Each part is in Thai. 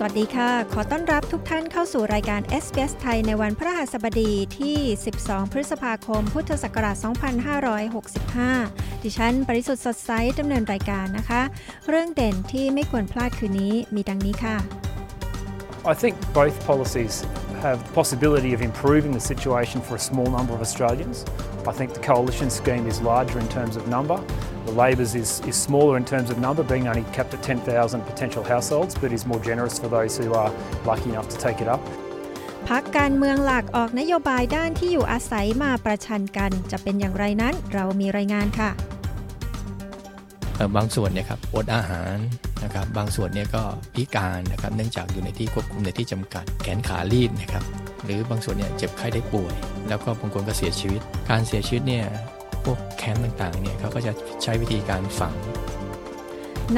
สวัสดีค่ะ ขอต้อนรับทุกท่านเข้าสู่รายการ SBS ไทยในวันพระหัสบดีที่ 12 พฤษภาคม พุทธศักราช 2565 ดิฉัน ปริสุทธ์สดใสดำเนินรายการนะคะ เรื่องเด่นที่ไม่ควรพลาดคืนนี้มีดังนี้ค่ะ I think both policies have the possibility of improving the situation for a small number of Australians. I think the coalition scheme is larger in terms of number. The Labor's is, is smaller in terms of number, being only capped at 10,000 potential households, but is more generous for those who are lucky enough to take it up. พักการเมืองหลักออกนโยบายด้านที่อยู่อาศัยมาประชันกัน จะเป็นอย่างไรนั้นเรามีรายงานค่ะ บางส่วนเนี่ยครับอดอาหารนะครับบางส่วนเนี่ยก็พิการนะครับเนื่องจากอยู่ในที่ควบคุมในที่จำกัดแขนขาลีดนะครับหรือบางส่วนเนี่ยเจ็บไข้ได้ป่วย แล้วก็บางคนก็เสียชีวิต การเสียชีวิตเนี่ยพ วกแคมป์ต่างๆเนี่ยเขาก็จะใช้วิธีการฝัง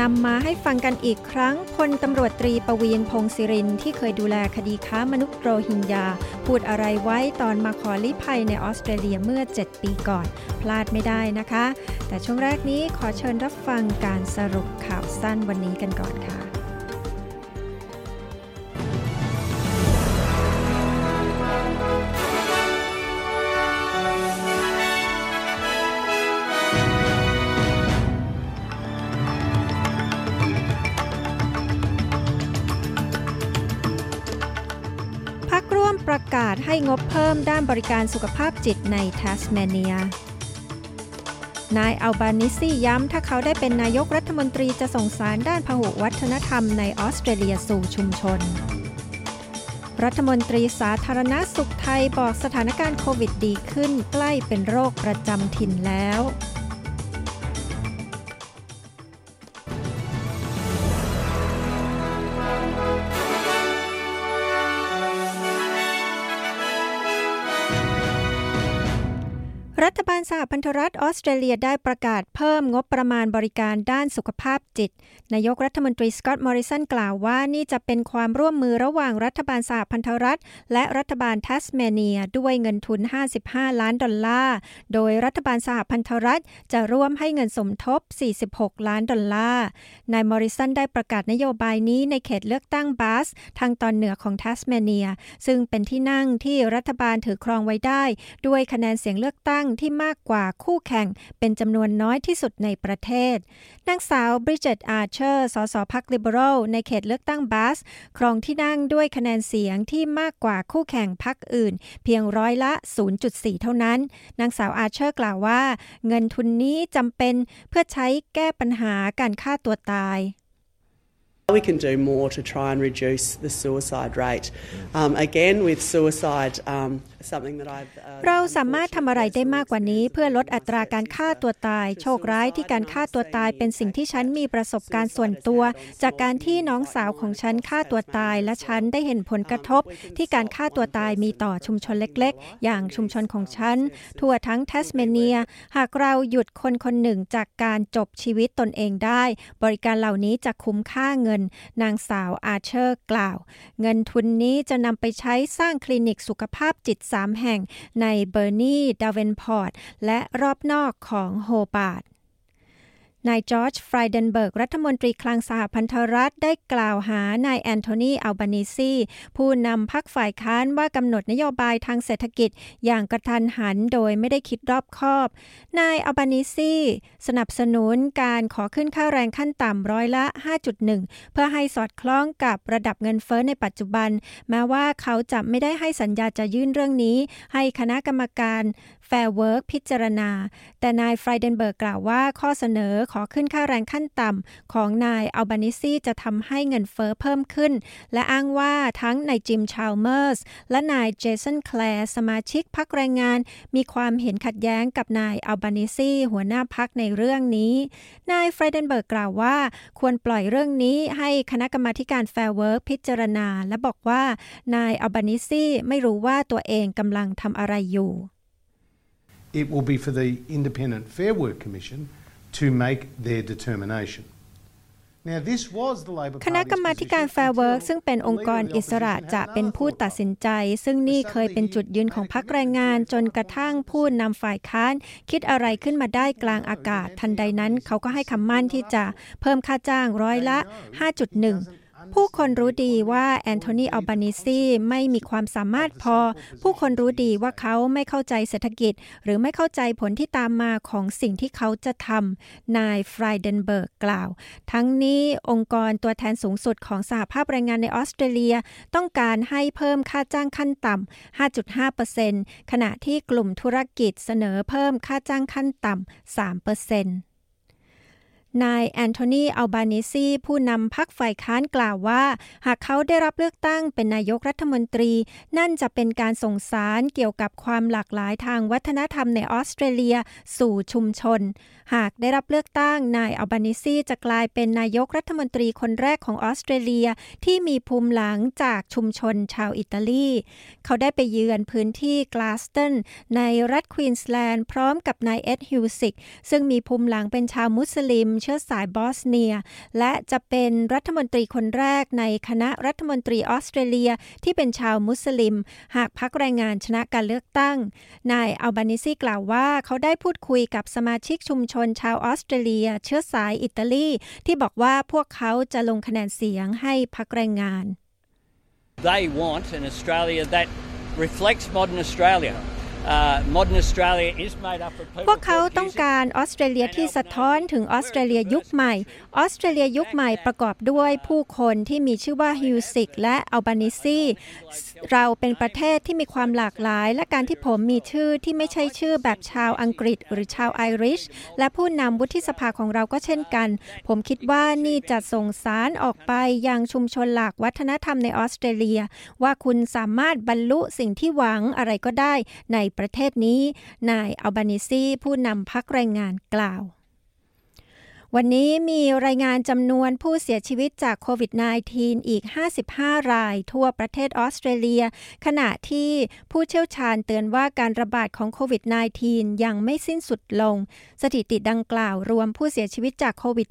นำมาให้ฟังกันอีกครั้งพลตำรวจตรีประวีนพงศิรินที่เคยดูแลคดีค้ามนุษย์โรฮิงญา พูดอะไรไว้ตอนมาขอลี้ภัยในออสเตรเลียเมื่อ 7 ปีก่อน พลาดไม่ได้นะคะ แต่ช่วงแรกนี้ขอเชิญรับฟังการสรุปข่าวสั้นวันนี้กันก่อนค่ะ ให้งบเพิ่มด้านบริการสุขภาพจิตในทัสเมเนีย นายอัลบานิซีย้ำถ้าเขาได้เป็นนายกรัฐมนตรีจะส่งสารด้านพหุวัฒนธรรมในออสเตรเลียสู่ชุมชน รัฐมนตรีสาธารณาสุขไทยบอกสถานการณ์โควิดดีขึ้นใกล้เป็นโรคประจำถิ่นแล้ว รัฐบาลสหพันธรัฐออสเตรเลียได้ประกาศเพิ่มงบประมาณบริการด้านสุขภาพจิต นายกรัฐมนตรีสกอตต์มอริสันกล่าวว่านี่จะเป็นความร่วมมือระหว่างรัฐบาลสหพันธรัฐ และรัฐบาลทัสเมเนีย ด้วยเงินทุน 55 ล้านดอลลาร์ โดยรัฐบาลสหพันธรัฐจะร่วมให้เงินสมทบ 46 ล้านดอลลาร์ นายมอริสันได้ประกาศนโยบายนี้ในเขตเลือกตั้งบาส ทางตอนเหนือของทัสเมเนีย ซึ่งเป็นที่นั่งที่รัฐบาลถือครองไว้ได้ ด้วยคะแนนเสียงเลือกตั้งที่มากกว่าคู่แข่งเป็นจำนวนน้อยที่สุดในประเทศ นางสาวบริจ e ตอาร์เชอร์ สสพรรคลิเบอรัลในเขตเลือกตั้งบาส ครองที่นั่งด้วยคะแนนเสียงที่มากกว่าคู่แข่งพรรคอื่น เพียงร้อยละ 0.4 เท่านั้น นางสาวอาร์เชอร์กล่าวว่า เงินทุนนี้จำเป็นเพื่อใช้แก้ปัญหาการฆ่าตัวตาย We can do more to try and reduce the suicide rate. Um, again, with suicide, um, เราสามารถทำอะไรได้มากกว่านี้ เพื่อลดอัตราการฆ่าตัวตาย โชคร้ายที่การฆ่าตัวตายเป็นสิ่งที่ฉันมีประสบการณ์ส่วนตัว จากการที่น้องสาวของฉันฆ่าตัวตาย และฉันได้เห็นผลกระทบ ที่การฆ่าตัวตายมีต่อชุมชนเล็ก ๆ อย่างชุมชนของฉัน ทั่วทั้งแทสเมเนีย หากเราหยุดคนคนหนึ่งจากการจบชีวิตตนเองได้ บริการเหล่านี้จะคุ้มค่าเงิน นางสาวอาร์เชอร์กล่าว เงินทุนนี้จะนำไปใช้สร้างคลินิกสุขภาพจิต3 แห่งในเบอร์นีดาเวนพอร์ต และรอบนอกของโฮบาร์ต นายจอร์จฟรายเดนเบิร์ก รัฐมนตรีคลังสหพันธรัฐได้กล่าวหานายแอนโทนีอัลบานิซีผู้นำพรรคฝ่ายค้านว่ากำหนดนโยบายทางเศรษฐกิจอย่างกะทันหันโดยไม่ได้คิดรอบคอบ นายอัลบานิซีสนับสนุนการขอขึ้นค่าแรงขั้นต่ำร้อยละ 5.1 เพื่อให้สอดคล้องกับระดับเงินเฟ้อในปัจจุบัน แม้ว่าเขาจะไม่ได้ให้สัญญาจะยื่นเรื่องนี้ ให้คณะกรรมการ Fair Work พิจารณา แต่นายฟรายเดนเบิร์กกล่าวว่าข้อเสนอขอขึ้นค่าแรงขั้นต่ำของนายอัลบานิซีจะทำให้เงินเฟ้อเพิ่มขึ้น และอ้างว่าทั้งนายจิมชาลเมอร์สและนายเจสันแคลร์สมาชิกพรรคแรงงาน มีความเห็นขัดแย้งกับนายอัลบานิซีหัวหน้าพักในเรื่องนี้ นายฟรายเดนเบิร์กกล่าวว่า ควรปล่อยเรื่องนี้ให้คณะกรรมาการ Fair Work พิจารณา และบอกว่านายอัลบานิซีไม่รู้ว่าตัวเองกำลังทำอะไรอยู่ It will be for the Independent Fair Work Commission to make their determination. คณะกรรมาการ Fair Work ซึ่งเป็นองค์กรอิสระจะเป็นผู้ตัดสินใจ ซึ่งนี่เคยเป็นจุดยืนของพรรคแรงงาน จนกระทั่งผู้นำฝ่ายค้าน คิดอะไรขึ้นมาได้กลางอากาศ ทันใดนั้นเขาก็ให้คำมั่นที่จะเพิ่มค่าจ้างร้อยละ 5.1 ผู้คนรู้ดีว่าแอนโทนีอัลบานิซีไม่มีความสามารถพอ ผู้คนรู้ดีว่าเขาไม่เข้าใจเศรษฐกิจ หรือไม่เข้าใจผลที่ตามมาของสิ่งที่เขาจะทำนายฟรายเดนเบิร์กกล่าว ทั้งนี้องค์กรตัวแทนสูงสุดของสหภาพแรงงานในออสเตรเลีย ต้องการให้เพิ่มค่าจ้างขั้นต่ำ 5.5%ขณะที่กลุ่มธุรกิจเสนอเพิ่มค่าจ้างขั้นต่ำ 3% นายแอนโทนี อัลบานิซี ผู้นำพักฝ่ายค้านกล่าวว่า หากเขาได้รับเลือกตั้งเป็นนายกรัฐมนตรี นั่นจะเป็นการส่งสารเกี่ยวกับความหลากหลายทางวัฒนธรรมในออสเตรเลียสู่ชุมชน หากได้รับเลือกตั้ง นายอัลบานิซีจะกลายเป็นนายกรัฐมนตรีคนแรกของออสเตรเลียที่มีภูมิหลังจากชุมชนชาวอิตาลี เขาได้ไปเยือนพื้นที่แกลดสโตนในรัฐควีนสแลนด์พร้อมกับนายเอ็ดฮิวสิกซึ่งมีภูมิหลังเป็นชาวมุสลิมเชื้อสายบอสเนีย และจะเป็นรัฐมนตรีคนแรกในคณะรัฐมนตรีออสเตรเลียที่เป็นชาวมุสลิม หากพรรคแรงงานชนะการเลือกตั้ง นายอัลบานิซีกล่าวว่าเขาได้พูดคุยกับสมาชิกชุมชนชาวออสเตรเลีย เชื้อสายอิตาลี ที่บอกว่าพวกเขาจะลงคะแนนเสียงให้พักแรงงาน They want an Australia that reflects modern Australia. พวกเขาต้องการออสเตรเลียที่สะท้อนถึงออสเตรเลียยุคใหม่ ออสเตรเลียยุคใหม่ประกอบด้วยผู้คนที่มีชื่อว่าฮิวสิกและอัลบานิซีเราเป็นประเทศที่มีความหลากหลาย และการที่ผมมีชื่อที่ไม่ใช่ชื่อแบบชาวอังกฤษ หรือชาวไอริช และผู้นำวุฒิสภาของเราก็เช่นกัน ผมคิดว่านี่จะส่งสารออกไปยังชุมชนหลากวัฒนธรรมในออสเตรเลีย ว่าคุณสามารถบรรลุสิ่งที่หวังอะไรก็ได้ในประเทศนี้ นายอัลบานิซีผู้นำพักแรงงานกล่าว วันนี้มีรายงานจำนวนผู้เสียชีวิตจากโควิด -19 อีก 55 ราย ทั่วประเทศออสเตรเลีย ขณะที่ผู้เชี่ยวชาญเตือนว่าการระบาดของโควิด -19 ยังไม่สิ้นสุดลง สถิติดังกล่าวรวมผู้เสียชีวิตจากโควิด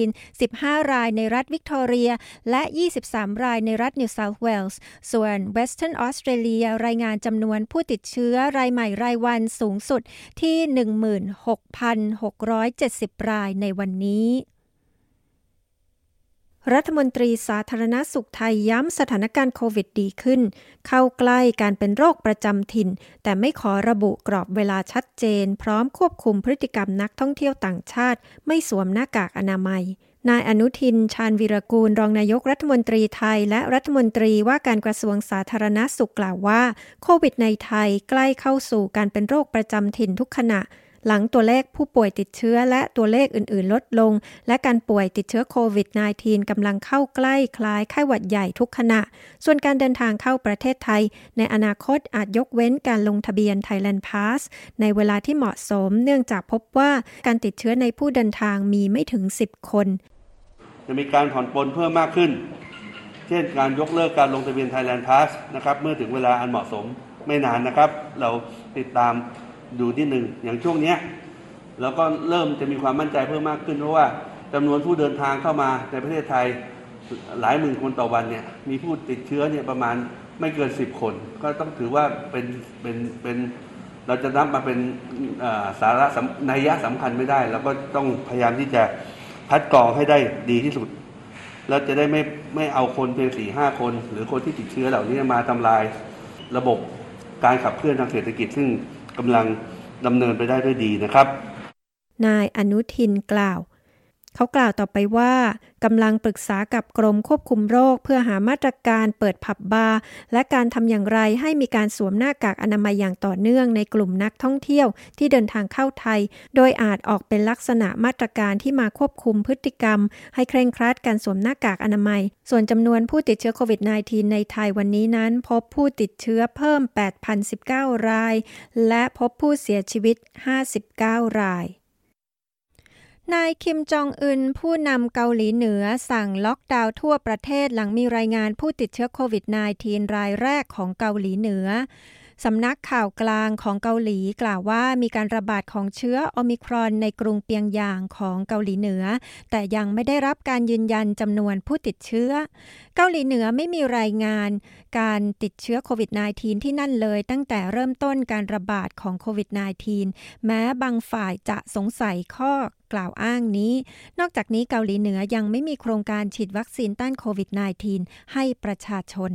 -19 15 รายในรัฐวิกตอเรีย และ 23 รายในรัฐนิวเซาท์เวลส์ ส่วน Western Australia รายงานจำนวนผู้ติดเชื้อรายใหม่รายวันสูงสุดที่ 16,670 รายในวันนี้ รัฐมนตรีสาธารณสุขไทยย้ำสถานการณ์โควิดดีขึ้น เข้าใกล้การเป็นโรคประจำถิ่น แต่ไม่ขอระบุกรอบเวลาชัดเจน พร้อมควบคุมพฤติกรรมนักท่องเที่ยวต่างชาติ ไม่สวมหน้ากากอนามัยนายอนุทิน ชาญวิรกูล รองนายกรัฐมนตรีไทย และรัฐมนตรีว่าการกระทรวงสาธารณสุขกล่าวว่า โควิดในไทยใกล้เข้าสู่การเป็นโรคประจำถิ่นทุกขณะ หลังตัวเลขผู้ป่วยติดเชื้อและตัวเลขอื่นๆ ลดลง และการป่วยติดเชื้อโควิด -19 กำลังเข้าใกล้คล้ายไข้หวัดใหญ่ทุกขณะ ส่วนการเดินทางเข้าประเทศไทย ในอนาคตอาจยกเว้นการลงทะเบียน Thailand Pass ในเวลาที่เหมาะสม เนื่องจากพบว่าการติดเชื้อในผู้เดินทางมีไม่ถึง 10 คน จะมีการผ่อนปลนเพิ่มมากขึ้น เช่นการยกเลิกการลงทะเบียน Thailand Pass นะครับ เมื่อถึงเวลาอันเหมาะสมไม่นานนะครับ เราติดตาม ดูที่หนึ่งอย่างช่วงนี้แล้วก็เริ่มจะมีความมั่นใจเพิ่มมากขึ้นเพราะว่าจำนวนผู้เดินทางเข้ามาในประเทศไทยหลายหมื่นคนต่อวันเนี่ยมีผู้ติดเชื้อเนี่ยประมาณไม่เกิน10คน ก็ต้องถือว่าเป็นเป็นเป็นเราจะนับมาเป็นสาระนัยยะสำคัญไม่ได้เราก็ต้องพยายามที่จะคัดกรองให้ได้ดีที่สุด แล้วจะได้ไม่ไม่เอาคนเพียงสี่ห้าคน หรือคนที่ติดเชื้อเหล่านี้มาทำลายระบบการขับเคลื่อนทางเศรษฐกิจซึ่ง กำลังดำเนินไปได้ด้วยดีนะครับ นายอนุทินกล่าว เขากล่าวต่อไปว่ากำลังปรึกษากับกรมควบคุมโรค เพื่อหามาตรการเปิดผับบาร์และการทำอย่างไรให้มีการสวมหน้ากากอนามัยอย่างต่อเนื่องในกลุ่มนักท่องเที่ยวที่เดินทางเข้าไทย โดยอาจออกเป็นลักษณะมาตรการที่มาควบคุมพฤติกรรม ให้เคร่งครัดการสวมหน้ากากอนามัย ส่วนจำนวนผู้ติดเชื้อโควิด -19 ในไทยวันนี้นั้น พบผู้ติดเชื้อเพิ่ม 8,019 ราย และพบผู้เสียชีวิต 59 ราย นายคิมจองอึนผู้นำเกาหลีเหนือสั่งล็อกดาวน์ทั่วประเทศหลังมีรายงานผู้ติดเชื้อโควิด -19 รายแรกของเกาหลีเหนือ สำนักข่าวกลางของเกาหลีกล่าวว่ามีการระบาดของเชื้อโอมิครอนในกรุงเปียงยางของเกาหลีเหนือ แต่ยังไม่ได้รับการยืนยันจำนวนผู้ติดเชื้อ เกาหลีเหนือไม่มีรายงานการติดเชื้อโควิด -19 ที่นั่นเลยตั้งแต่เริ่มต้นการระบาดของโควิด -19 แม้บางฝ่ายจะสงสัยข้อกล่าวอ้างนี้ นอกจากนี้เกาหลีเหนือยังไม่มีโครงการฉีดวัคซีนต้านโควิด -19 ให้ประชาชน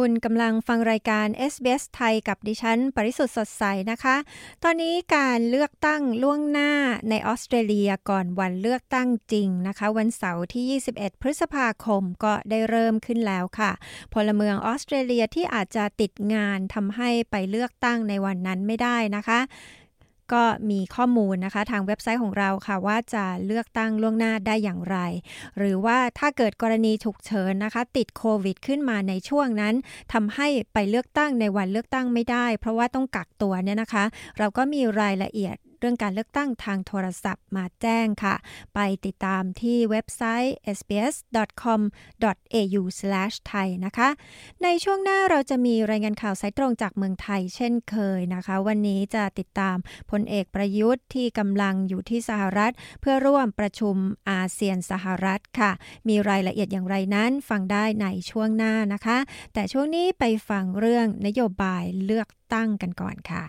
คุณกำลังฟังรายการ SBS ไทยกับดิฉัน ปริสุทธ์สดใสนะคะ ตอนนี้การเลือกตั้งล่วงหน้าในออสเตรเลียก่อนวันเลือกตั้งจริงนะคะ วันเสาร์ที่ 21 พฤษภาคมก็ได้เริ่มขึ้นแล้วค่ะ พลเมืองออสเตรเลียที่อาจจะติดงานทำให้ไปเลือกตั้งในวันนั้นไม่ได้นะคะ ก็มีข้อมูลนะคะ ทางเว็บไซต์ของเราค่ะ ว่าจะเลือกตั้งล่วงหน้าได้อย่างไร หรือว่าถ้าเกิดกรณีฉุกเฉินนะคะ ติดโควิดขึ้นมาในช่วงนั้นทำให้ไปเลือกตั้งในวันเลือกตั้งไม่ได้ เพราะว่าต้องกักตัวเนี่ยนะคะ เราก็มีรายละเอียด รื่องการเลือกตั้งทางโทรศัพท์มาแจ้งค่ะ ไปติดตามที่เว็บไซต์ sbs.com.au/thai นะคะ ในช่วงหน้าเราจะมีรายงานข่าวสายตรงจากเมืองไทยเช่นเคยนะคะ วันนี้จะติดตามพลเอกประยุทธ์ที่กำลังอยู่ที่สหรัฐ เพื่อร่วมประชุมอาเซียนสหรัฐค่ะ มีรายละเอียดอย่างไรนั้นฟังได้ในช่วงหน้านะคะ แต่ช่วงนี้ไปฟังเรื่องนโยบายเลือกตั้งกันก่อนค่ะ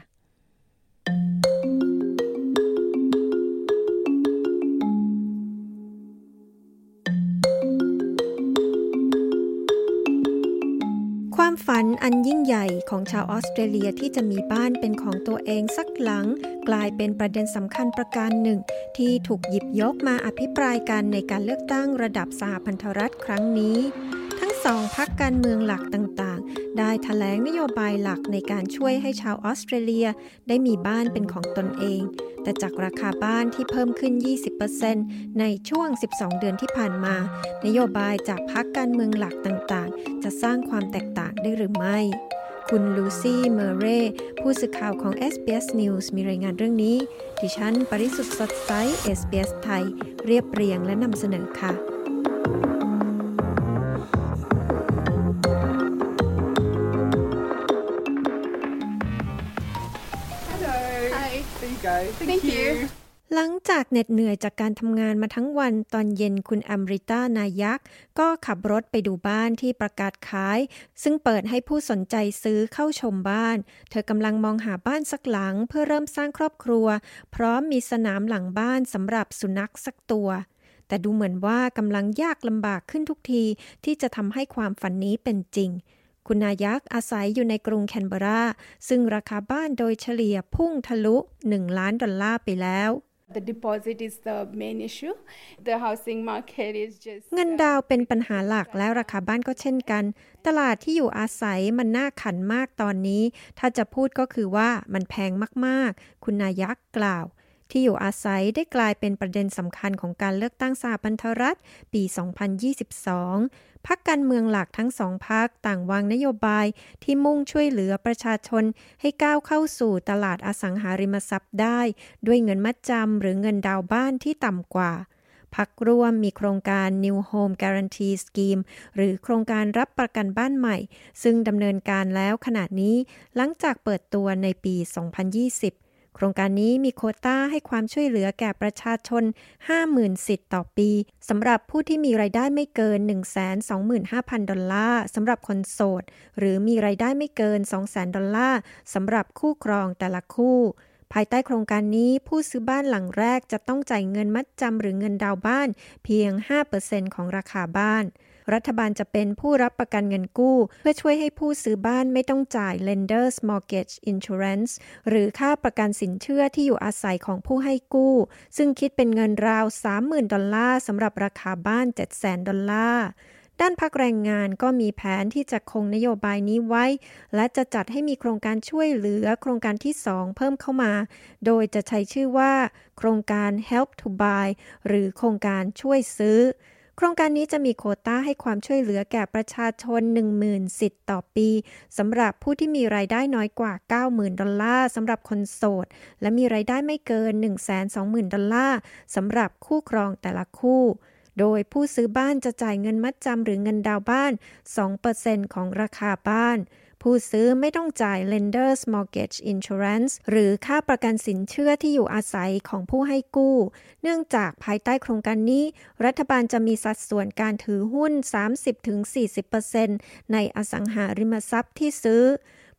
ความฝันอันยิ่งใหญ่ของชาวออสเตรเลียที่จะมีบ้านเป็นของตัวเองสักหลัง กลายเป็นประเด็นสำคัญประการหนึ่ง ที่ถูกหยิบยกมาอภิปรายกันในการเลือกตั้งระดับสหพันธรัฐครั้งนี้ ทั้งสองพักการเมืองหลักต่าง ได้ถแถลงนโยบายหลักในการช่วยให้ชาวออสเตรเลียได้มีบ้านเป็นของตนเอง แต่จากราคาบ้านที่เพิ่มขึ้น 20%ในช่วง 12 เดือนที่ผ่านมา นโยบายจากพักการเมืองหลักต่างๆ จะสร้างความแตกต่างได้หรือไม่ คุณลูซี่ เมเรผู้สื่อข่าวของ SBS News มีรายงานเรื่องนี้ ดิฉัน ปริสุทธ์สดใส SBS ไทย เรียบเรียงและนำเสนอค่ะ Thank you หลังจากเหน็ดเหนื่อยจากการทำงานมาทั้งวันตอนเย็นคุณอมริต้านายักษ์ก็ขับรถไปดูบ้านที่ประกาศขาย ซึ่งเปิดให้ผู้สนใจซื้อเข้าชมบ้าน เธอกำลังมองหาบ้านสักหลังเพื่อเริ่มสร้างครอบครัว พร้อมมีสนามหลังบ้านสำหรับสุนัขสักตัว แต่ดูเหมือนว่ากำลังยากลำบากขึ้นทุกทีที่จะทำให้ความฝันนี้เป็นจริง คุณนายักษ์อาศัยอยู่ในกรุงแคนเบรา ซึ่งราคาบ้านโดยเฉลี่ยพุ่งทะลุ 1 ล้านดอลลาร์ไปแล้ว The deposit is the main issue. The housing market is just เงินดาวเป็นปัญหาหลักแล้วราคาบ้านก็เช่นกัน ตลาดที่อยู่อาศัยมันน่าขันมากตอนนี้ ถ้าจะพูดก็คือว่ามันแพงมากๆ คุณนายักษ์กล่าว ที่อยู่อาศัยได้กลายเป็นประเด็นสำคัญของการเลือกตั้งสหพันธรัฐปี 2022 พักการเมืองหลักทั้งสองพักต่างวางนโยบายที่มุ่งช่วยเหลือประชาชนให้ก้าวเข้าสู่ตลาดอสังหาริมทรัพย์ได้ ด้วยเงินมัดจำหรือเงินดาวบ้านที่ต่ำกว่าพักร่วมมีโครงการ New Home Guarantee Scheme หรือโครงการรับประกันบ้านใหม่ ซึ่งดำเนินการแล้วขณะนี้หลังจากเปิดตัวในปี 2020 โครงการนี้มีโคต้าให้ความช่วยเหลือแก่ประชาชน 50,000 สิทธิ์ต่อปีสำหรับผู้ที่มีรายได้ไม่เกิน 125,000 ดอลลาร์สำหรับคนโสด หรือมีรายได้ไม่เกิน 200,000 ดอลลาร์สำหรับคู่ครองแต่ละคู่ ภายใต้โครงการนี้ผู้ซื้อบ้านหลังแรกจะต้องจ่ายเงินมัดจำหรือเงินดาวบ้าน เพียง 5%ของราคาบ้าน รัฐบาลจะเป็นผู้รับประกันเงินกู้ เพื่อช่วยให้ผู้ซื้อบ้านไม่ต้องจ่าย Lenders Mortgage Insurance หรือค่าประกันสินเชื่อที่อยู่อาศัยของผู้ให้กู้ ซึ่งคิดเป็นเงินราว 30,000 ดอลลาร์สำหรับราคาบ้าน 700,000 ดอลลาร์ด้านพักแรงงานก็มีแผนที่จะคงนโยบายนี้ไว้ และจะจัดให้มีโครงการช่วยเหลือโครงการที่ 2 เพิ่มเข้ามา โดยจะใช้ชื่อว่า โครงการ Help to Buy หรือโครงการช่วยซื้อ โครงการนี้จะมีโคต้าให้ความช่วยเหลือแก่ประชาชน 10,000 สิทธิ์ต่อปีสำหรับผู้ที่มีรายได้น้อยกว่า 90,000 ดอลลาร์สำหรับคนโสด และมีรายได้ไม่เกิน 120,000 ดอลลาร์สำหรับคู่ครองแต่ละคู่โดยผู้ซื้อบ้านจะจ่ายเงินมัดจำหรือเงินดาวบ้าน 2%ของราคาบ้าน ผู้ซื้อไม่ต้องจ่าย Lenders Mortgage Insurance หรือค่าประกันสินเชื่อที่อยู่อาศัยของผู้ให้กู้ เนื่องจากภายใต้โครงการนี้ รัฐบาลจะมีสัดส่วนการถือหุ้น 30-40%ในอสังหาริมทรัพย์ที่ซื้อ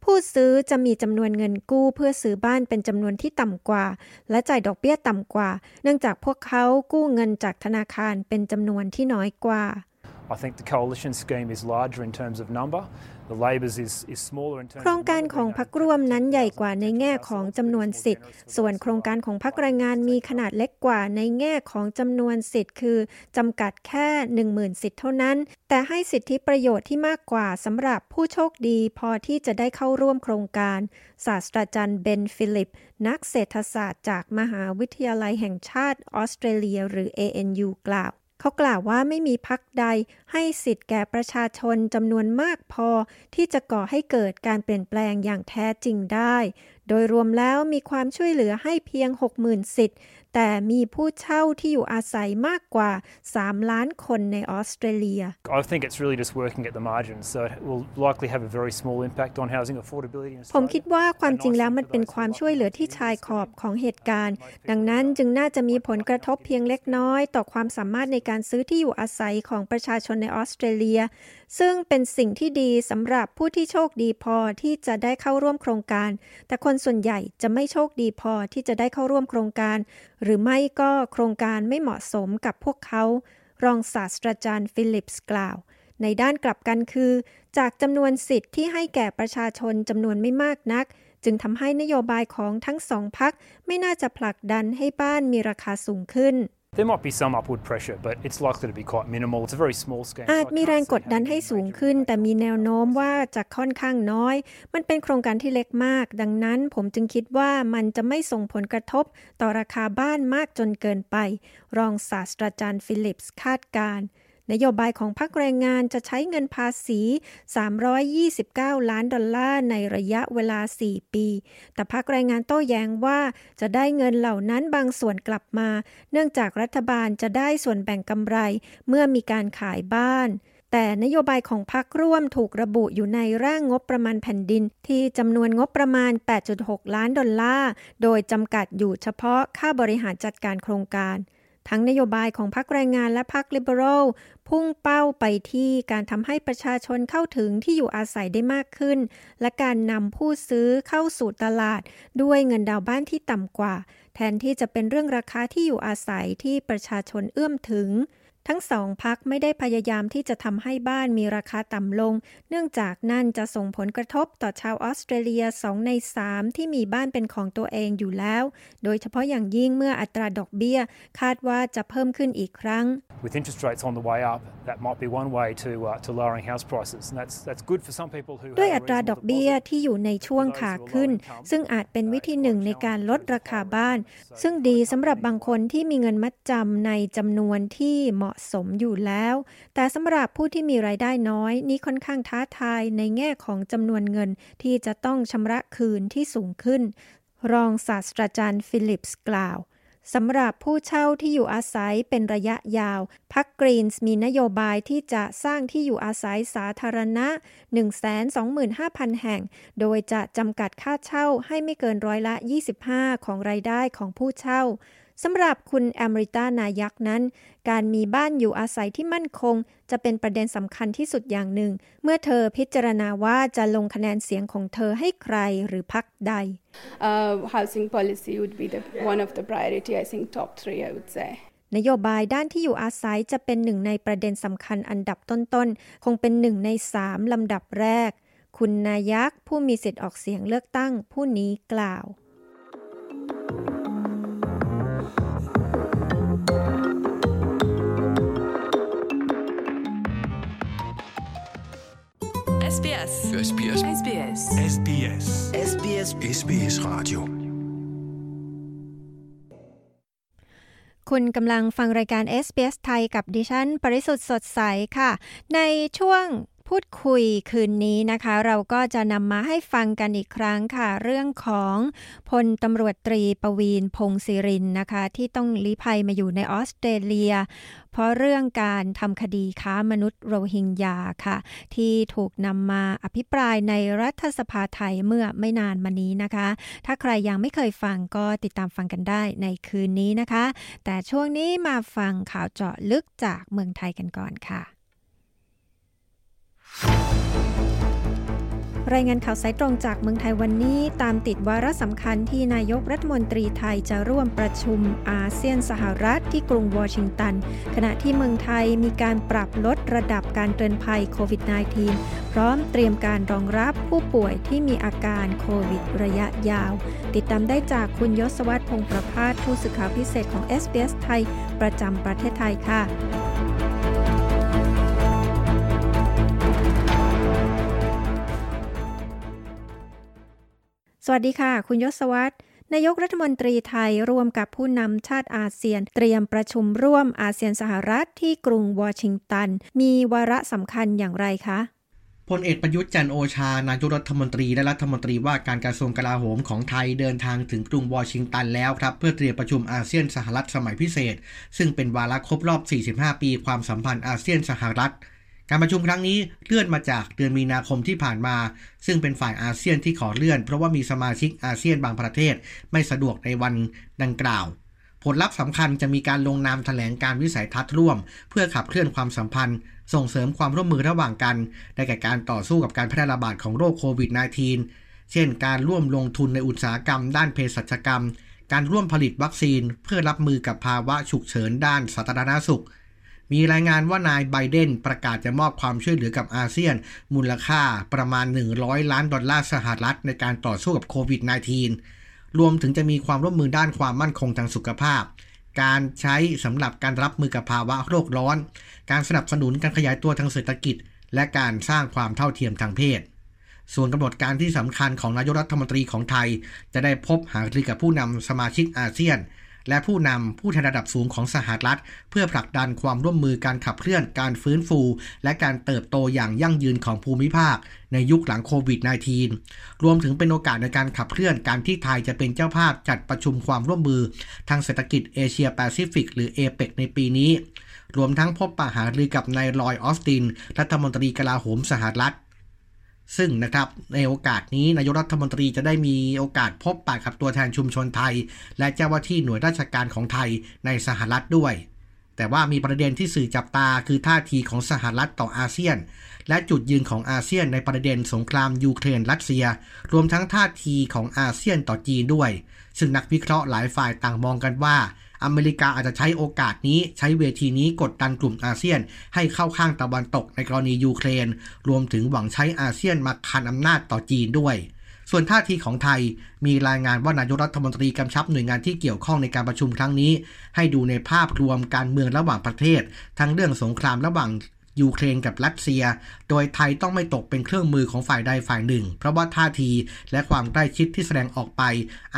ผู้ซื้อจะมีจำนวนเงินกู้เพื่อซื้อบ้านเป็นจำนวนที่ต่ำกว่า และจ่ายดอกเบี้ยต่ำกว่า เนื่องจากพวกเขากู้เงินจากธนาคารเป็นจำนวนที่น้อยกว่า I think the coalition scheme is larger in terms of number. โครงการของพรรคร่วมนั้นใหญ่กว่าในแง่ของจำนวนสิทธิ์ ส่วนโครงการของพรรคแรงงานมีขนาดเล็กกว่าในแง่ของจำนวนสิทธิ์ คือจำกัดแค่ 10,000 สิทธิ์เท่านั้น แต่ให้สิทธิประโยชน์ที่มากกว่าสำหรับผู้โชคดี พอที่จะได้เข้าร่วมโครงการ ศาสตราจารย์เบนฟิลิปส์ นักเศรษฐศาสตร์จากมหาวิทยาลัยแห่งชาติออสเตรเลีย หรือ ANU กล่าว เขากล่าวว่าไม่มีพรรคใดให้สิทธิ์แก่ประชาชนจำนวนมากพอที่จะก่อให้เกิดการเปลี่ยนแปลงอย่างแท้จริงได้ โดยรวมแล้วมีความช่วยเหลือให้เพียง 60,000 สิทธิ์ แต่มีผู้เช่าที่อยู่อาศัยมากกว่า 3 ล้านคนในออสเตรเลีย I think it's really just working at the margins so it will likely have a very small impact on housing affordability ผมคิดว่าความจริงแล้วมันเป็นความช่วยเหลือที่ชายขอบของเหตุการณ์ ดังนั้นจึงน่าจะมีผลกระทบเพียงเล็กน้อย ต่อความสามารถในการซื้อที่อยู่อาศัยของประชาชนในออสเตรเลีย ซึ่งเป็นสิ่งที่ดีสำหรับผู้ที่โชคดีพอที่จะได้เข้าร่วมโครงการ แต่คนส่วนใหญ่จะไม่โชคดีพอที่จะได้เข้าร่วมโครงการหรือไม่ก็โครงการไม่เหมาะสมกับพวกเขา รองศาสตราจารย์ฟิลิปส์กล่าว ในด้านกลับกันคือ จากจำนวนสิทธิ์ที่ให้แก่ประชาชนจำนวนไม่มากนัก จึงทำให้นโยบายของทั้งสองพักไม่น่าจะผลักดันให้บ้านมีราคาสูงขึ้น There might some upward pressure, but it's likely to be quite minimal. It's a very small scheme. อาจมีแรงกดดันให้สูงขึ้น แต่มีแนวโน้มว่าจะค่อนข้างน้อย มันเป็นโครงการที่เล็กมาก ดังนั้นผมจึงคิดว่ามันจะไม่ส่งผลกระทบต่อราคาบ้านมากจนเกินไป รองศาสตราจารย์ฟิลิปส์คาดการณ์ นโยบายของพรรคแรงงานจะใช้เงินภาษี 329 ล้านดอลลาร์ในระยะเวลา 4 ปี แต่พรรคแรงงานโต้แย้งว่าจะได้เงินเหล่านั้นบางส่วนกลับมา เนื่องจากรัฐบาลจะได้ส่วนแบ่งกำไรเมื่อมีการขายบ้านแต่นโยบายของพรรคร่วมถูกระบุอยู่ในร่างงบประมาณแผ่นดิน ที่จำนวนงบประมาณ 8.6 ล้านดอลลาร์ โดยจำกัดอยู่เฉพาะค่าบริหารจัดการโครงการ ทั้งนโยบายของพรรคแรงงานและพรรคลิเบอรัลพุ่งเป้าไปที่การทำให้ประชาชนเข้าถึงที่อยู่อาศัยได้มากขึ้น และการนำผู้ซื้อเข้าสู่ตลาด ด้วยเงินดาวบ้านที่ต่ำกว่า แทนที่จะเป็นเรื่องราคาที่อยู่อาศัยที่ประชาชนเอื้อมถึง ทั้งสองพักไม่ได้พยายามที่จะทำให้บ้านมีราคาต่ำลง เนื่องจากนั่นจะส่งผลกระทบต่อชาวออสเตรเลีย 2 ใน 3 ที่มีบ้านเป็นของตัวเองอยู่แล้ว โดยเฉพาะอย่างยิ่งเมื่ออัตราดอกเบี้ย คาดว่าจะเพิ่มขึ้นอีกครั้ง With interest rates on the way up, that might be one way to uh, to lowering house prices, and that's that's good for some people who ด้วยอัตราดอกเบี้ยที่อยู่ในช่วงขาขึ้น ซึ่งอาจเป็นวิธีหนึ่งในการลดราคาบ้าน ซึ่งดีสำหรับบางคนที่มีเงินมัดจำในจำนวนที่เหมาะสมอยู่แล้ว แต่สำหรับผู้ที่มีรายได้น้อยนี่ค่อนข้างท้าทายในแง่ของจำนวนเงินที่จะต้องชำระคืนที่สูงขึ้น รองศาสตราจารย์ฟิลิปส์กล่าวสำหรับผู้เช่าที่อยู่อาศัยเป็นระยะยาวพรรคกรีนส์มีนโยบายที่จะสร้างที่อยู่อาศัยสาธารณะ 125,000 แห่ง โดยจะจำกัดค่าเช่าให้ไม่เกินร้อยละ 25 ของรายได้ของผู้เช่า สำหรับคุณแอมริตานายักษ์นั้น การมีบ้านอยู่อาศัยที่มั่นคง จะเป็นประเด็นสำคัญที่สุดอย่างหนึ่ง เมื่อเธอพิจารณาว่าจะลงคะแนนเสียงของเธอให้ใครหรือพรรคใด Uh, housing policy would be the one of the priority, I think top three, I would say. นโยบายด้านที่อยู่อาศัยจะเป็นหนึ่งในประเด็นสำคัญอันดับต้นๆ คงเป็นหนึ่งในสามลำดับแรก คุณนายักษ์ผู้มีสิทธิ์ออกเสียงเลือกตั้งผู้นี้กล่าว SBS SBS SBS SBS SBS SBS Radio คุณกำลังฟังรายการ SBS ไทยกับดิฉัน ปริสุทธ์สดใสค่ะ ในช่วง พูดคุยคืนนี้นะคะ เราก็จะนำมาให้ฟังกันอีกครั้งค่ะ เรื่องของพลตำรวจตรีประวีนพงศิรินนะคะ ที่ต้องลี้ภัยมาอยู่ในออสเตรเลีย เพราะเรื่องการทำคดีค้ามนุษย์โรฮิงญาค่ะ ที่ถูกนำมาอภิปรายในรัฐสภาไทยเมื่อไม่นานมานี้นะคะ ถ้าใครยังไม่เคยฟังก็ติดตามฟังกันได้ในคืนนี้นะคะ แต่ช่วงนี้มาฟังข่าวเจาะลึกจากเมืองไทยกันก่อนค่ะ รายงานข่าวสายตรงจากเมืองไทยวันนี้ ตามติดวาระสำคัญที่นายกรัฐมนตรีไทยจะร่วมประชุมอาเซียนสหรัฐที่กรุงวอชิงตัน ขณะที่เมืองไทยมีการปรับลดระดับการเตือนภัยโควิด -19 พร้อมเตรียมการรองรับผู้ป่วยที่มีอาการโควิดระยะยาว ติดตามได้จากคุณยศวัตรพงประพาสผู้สื่อข่าวพิเศษของ SBS ไทย ประจำประเทศไทยค่ะ สวัสดีค่ะ คุณยศวัตรนายกรัฐมนตรีไทยร่วมกับผู้นำชาติอาเซียน เตรียมประชุมร่วมอาเซียนสหรัฐที่กรุงวอชิงตัน มีวาระสำคัญอย่างไรคะพลเอกประยุทธ์จันโอชา นายกรัฐมนตรีและรัฐมนตรีว่าการกระทรวงกลาโหมของไทยเดินทางถึงกรุงวอชิงตันแล้วครับ เพื่อเตรียมประชุมอาเซียนสหรัฐสมัยพิเศษ ซึ่งเป็นวาระครบรอบ 45 ปีความสัมพันธ์อาเซียนสหรัฐ การประชุมครั้งนี้เลื่อนมาจากเดือนมีนาคมที่ผ่านมา ซึ่งเป็นฝ่ายอาเซียนที่ขอเลื่อน เพราะว่ามีสมาชิกอาเซียนบางประเทศไม่สะดวกในวันดังกล่าว ผลลัพธ์สำคัญจะมีการลงนามแถลงการวิสัยทัศน์ร่วม เพื่อขับเคลื่อนความสัมพันธ์ ส่งเสริมความร่วมมือระหว่างกันในแก่การต่อสู้กับการแพร่ระบาดของโรคโควิด -19 เช่น การร่วมลงทุนในอุตสาหกรรม ด้านเภสัชกรรม การร่วมผลิตวัคซีน เพื่อรับมือกับภาวะฉุกเฉินด้านสาธารณสุข มีรายงานว่านายไบเดนประกาศจะมอบความช่วยเหลือกับอาเซียน มูลค่าประมาณ 100 ล้านดอลลาร์สหรัฐในการต่อสู้กับโควิด -19 รวมถึงจะมีความร่วมมือด้านความมั่นคงทางสุขภาพ การใช้สำหรับการรับมือกับภาวะโรคร้อน การสนับสนุนการขยายตัวทางเศรษฐกิจ และการสร้างความเท่าเทียมทางเพศส่วนกำหนดการที่สำคัญของนายกรัฐมนตรีของไทย จะได้พบหารือกับผู้นำสมาชิกอาเซียน และผู้นำผู้แทนระดับสูงของสหรัฐ เพื่อผลักดันความร่วมมือการขับเคลื่อนการฟื้นฟู และการเติบโตอย่างยั่งยืนของภูมิภาค ในยุคหลังโควิด -19 รวมถึงเป็นโอกาสในการขับเคลื่อนการที่ไทยจะเป็นเจ้าภาพจัดประชุมความร่วมมือ ทางเศรษฐกิจเอเชียแปซิฟิกหรือเอเปกในปีนี้ รวมทั้งพบปะหารือกับนายลอยออสติน รัฐมนตรีกลาโหมสหรัฐ ซึ่งนะครับในโอกาสนี้นายกรัฐมนตรีจะได้มีโอกาสพบปะกับตัวแทนชุมชนไทย และเจ้าหน้าที่หน่วยราชการของไทยในสหรัฐด้วย แต่ว่ามีประเด็นที่สื่อจับตาคือท่าทีของสหรัฐต่ออาเซียน และจุดยืนของอาเซียนในประเด็นสงครามยูเครนรัสเซีย รวมทั้งท่าทีของอาเซียนต่อจีนด้วย ซึ่งนักวิเคราะห์หลายฝ่ายต่างมองกันว่า อเมริกาอาจจะใช้โอกาสนี้ใช้เวทีนี้กดดันกลุ่มอาเซียน ให้เข้าข้างตะวันตกในกรณียูเครน รวมถึงหวังใช้อาเซียนมาคานอำนาจต่อจีนด้วยส่วนท่าทีของไทยมีรายงานว่านายกรัฐมนตรีกำชับหน่วยงานที่เกี่ยวข้องในการประชุมครั้งนี้ ให้ดูในภาพรวมการเมืองระหว่างประเทศ ทั้งเรื่องสงครามระหว่าง ยูเครนกับรัสเซีย โดยไทยต้องไม่ตกเป็นเครื่องมือของฝ่ายใดฝ่ายหนึ่ง เพราะว่าท่าทีและความใกล้ชิดที่แสดงออกไป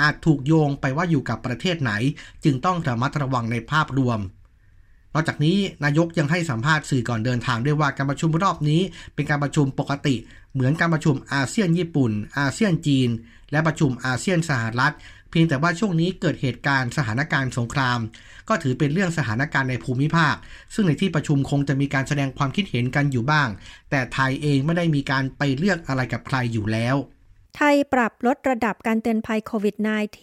อาจถูกโยงไปว่าอยู่กับประเทศไหน จึงต้องระมัดระวังในภาพรวมนอกจากนี้นายกยังให้สัมภาษณ์สื่อก่อนเดินทางด้วยว่าการประชุมรอบนี้ เป็นการประชุมปกติ เหมือนการประชุมอาเซียนญี่ปุ่น อาเซียนจีน และประชุมอาเซียนสหรัฐ เพียงแต่ว่าช่วงนี้เกิดเหตุการณ์สถานการณ์สงคราม ก็ถือเป็นเรื่องสถานการณ์ในภูมิภาค ซึ่งในที่ประชุมคงจะมีการแสดงความคิดเห็นกันอยู่บ้าง แต่ไทยเองไม่ได้มีการไปเลือกอะไรกับใครอยู่แล้วไทยปรับลดระดับการเตือนภัยโควิด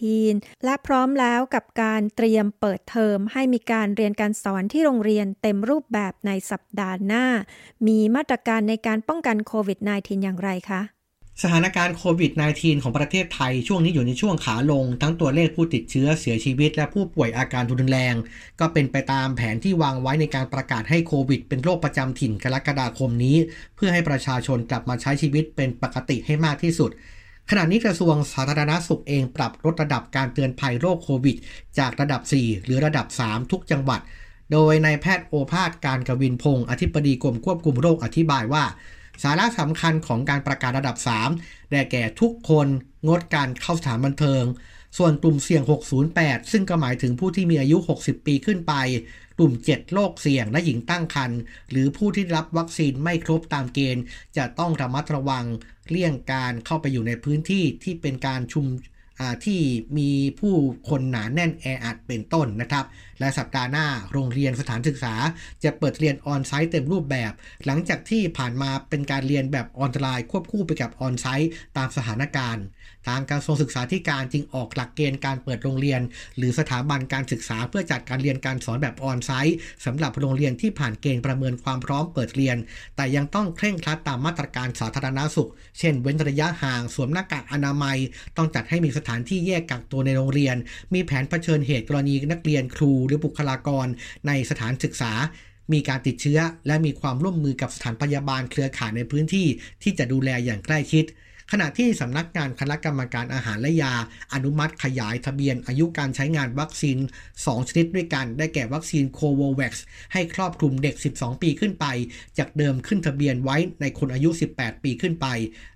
-19 และพร้อมแล้วกับการเตรียมเปิดเทอมให้มีการเรียนการสอนที่โรงเรียนเต็มรูปแบบในสัปดาห์หน้า มีมาตรการในการป้องกันโควิด -19 อย่างไรคะ สถานการณ์โควิด -19 ของประเทศไทยช่วงนี้อยู่ในช่วงขาลง ทั้งตัวเลขผู้ติดเชื้อเสียชีวิต และผู้ป่วยอาการรุนแรง ก็เป็นไปตามแผนที่วางไว้ในการประกาศให้โควิด เป็นโรคประจำถิ่นกรกฎาคมนี้ เพื่อให้ประชาชนกลับมาใช้ชีวิตเป็นปกติให้มากที่สุด ขณะนี้กระทรวงสาธารณสุขเองปรับลดระดับการเตือนภัยโรคโควิด จากระดับ 4 หรือระดับ 3 ทุกจังหวัด โดยนายแพทย์โอภาสการกวินพงศ์อธิบดีกรมควบคุมโรคอธิบายว่า สาระสำคัญของการประกาศระดับ 3 ได้แก่ทุกคนงดการเข้าสถานบันเทิง ส่วนกลุ่มเสี่ยง 608 ซึ่งก็หมายถึงผู้ที่มีอายุ 60 ปีขึ้นไป กลุ่ม 7 โรคเสี่ยงและหญิงตั้งครรภ์หรือผู้ที่รับวัคซีนไม่ครบตามเกณฑ์ จะต้องระมัดระวังเลี่ยงการเข้าไปอยู่ในพื้นที่ที่เป็นการชุม ที่มีผู้คนหนาแน่นแออัดเป็นต้นนะครับ และสัปดาห์หน้าโรงเรียนสถานศึกษา จะเปิดเรียนออนไซต์เต็มรูปแบบ หลังจากที่ผ่านมาเป็นการเรียนแบบออนไลน์ควบคู่ไปกับออนไซต์ตามสถานการณ์ ทางกระทรวงศึกษาธิการจึงออกหลักเกณฑ์การเปิดโรงเรียน หรือสถาบันการศึกษาเพื่อจัดการเรียนการสอนแบบออนไซต์สำหรับโรงเรียนที่ผ่านเกณฑ์ประเมินความพร้อมเปิดเรียน แต่ยังต้องเคร่งครัดตามมาตรการสาธารณสุข เช่น เว้นระยะห่างสวมหน้ากากอนามัย ต้องจัดให้มีสถานที่แยกกักตัวในโรงเรียน มีแผนเผชิญเหตุกรณีนักเรียนครูหรือบุคลากร ในสถานศึกษามีการติดเชื้อ และมีความร่วมมือกับสถานพยาบาลเครือข่ายในพื้นที่ที่จะดูแลอย่างใกล้ชิด ขณะที่สำนักงานคณะกรรมการอาหารและยา อนุมัติขยายทะเบียนอายุการใช้งานวัคซีน 2 ชนิดด้วยกัน ได้แก่วัคซีน Covovax ให้ครอบคลุมเด็ก 12 ปีขึ้นไป จากเดิมขึ้นทะเบียนไว้ในคนอายุ 18 ปีขึ้นไป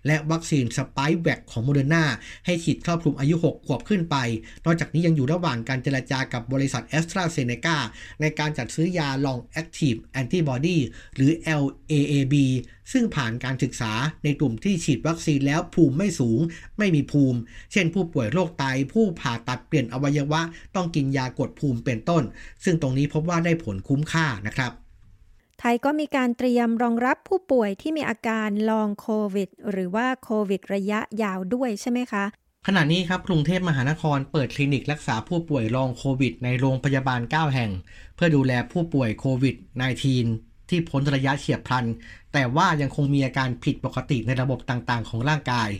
และวัคซีน Spikevax ของโมเดอร์นาให้ฉีดครอบคลุมอายุ 6 ขวบขึ้นไป นอกจากนี้ยังอยู่ระหว่างการเจรจากับบริษัทแอสตราเซเนกาในการจัดซื้อยา long acting antibodyหรือ LAAB ซึ่งผ่านการศึกษาในกลุ่มที่ฉีดวัคซีนแล้วภูมิไม่สูง ไม่มีภูมิ เช่น ผู้ป่วยโรคไต ผู้ผ่าตัดเปลี่ยนอวัยวะ ต้องกินยากดภูมิเป็นต้น ซึ่งตรงนี้พบว่าได้ผลคุ้มค่านะครับไทยก็มีการเตรียมรองรับผู้ป่วยที่มีอาการลองโควิด หรือว่าโควิดระยะยาวด้วยใช่ไหมคะขณะนี้ครับกรุงเทพมหานครเปิดคลินิกรักษาผู้ป่วยลองโควิด ในโรงพยาบาล 9 แห่ง เพื่อดูแลผู้ป่วยโควิด -19 ที่พ้นระยะเฉียบพลัน แต่ว่ายังคงมีอาการผิดปกติในระบบต่างๆ ของร่างกาย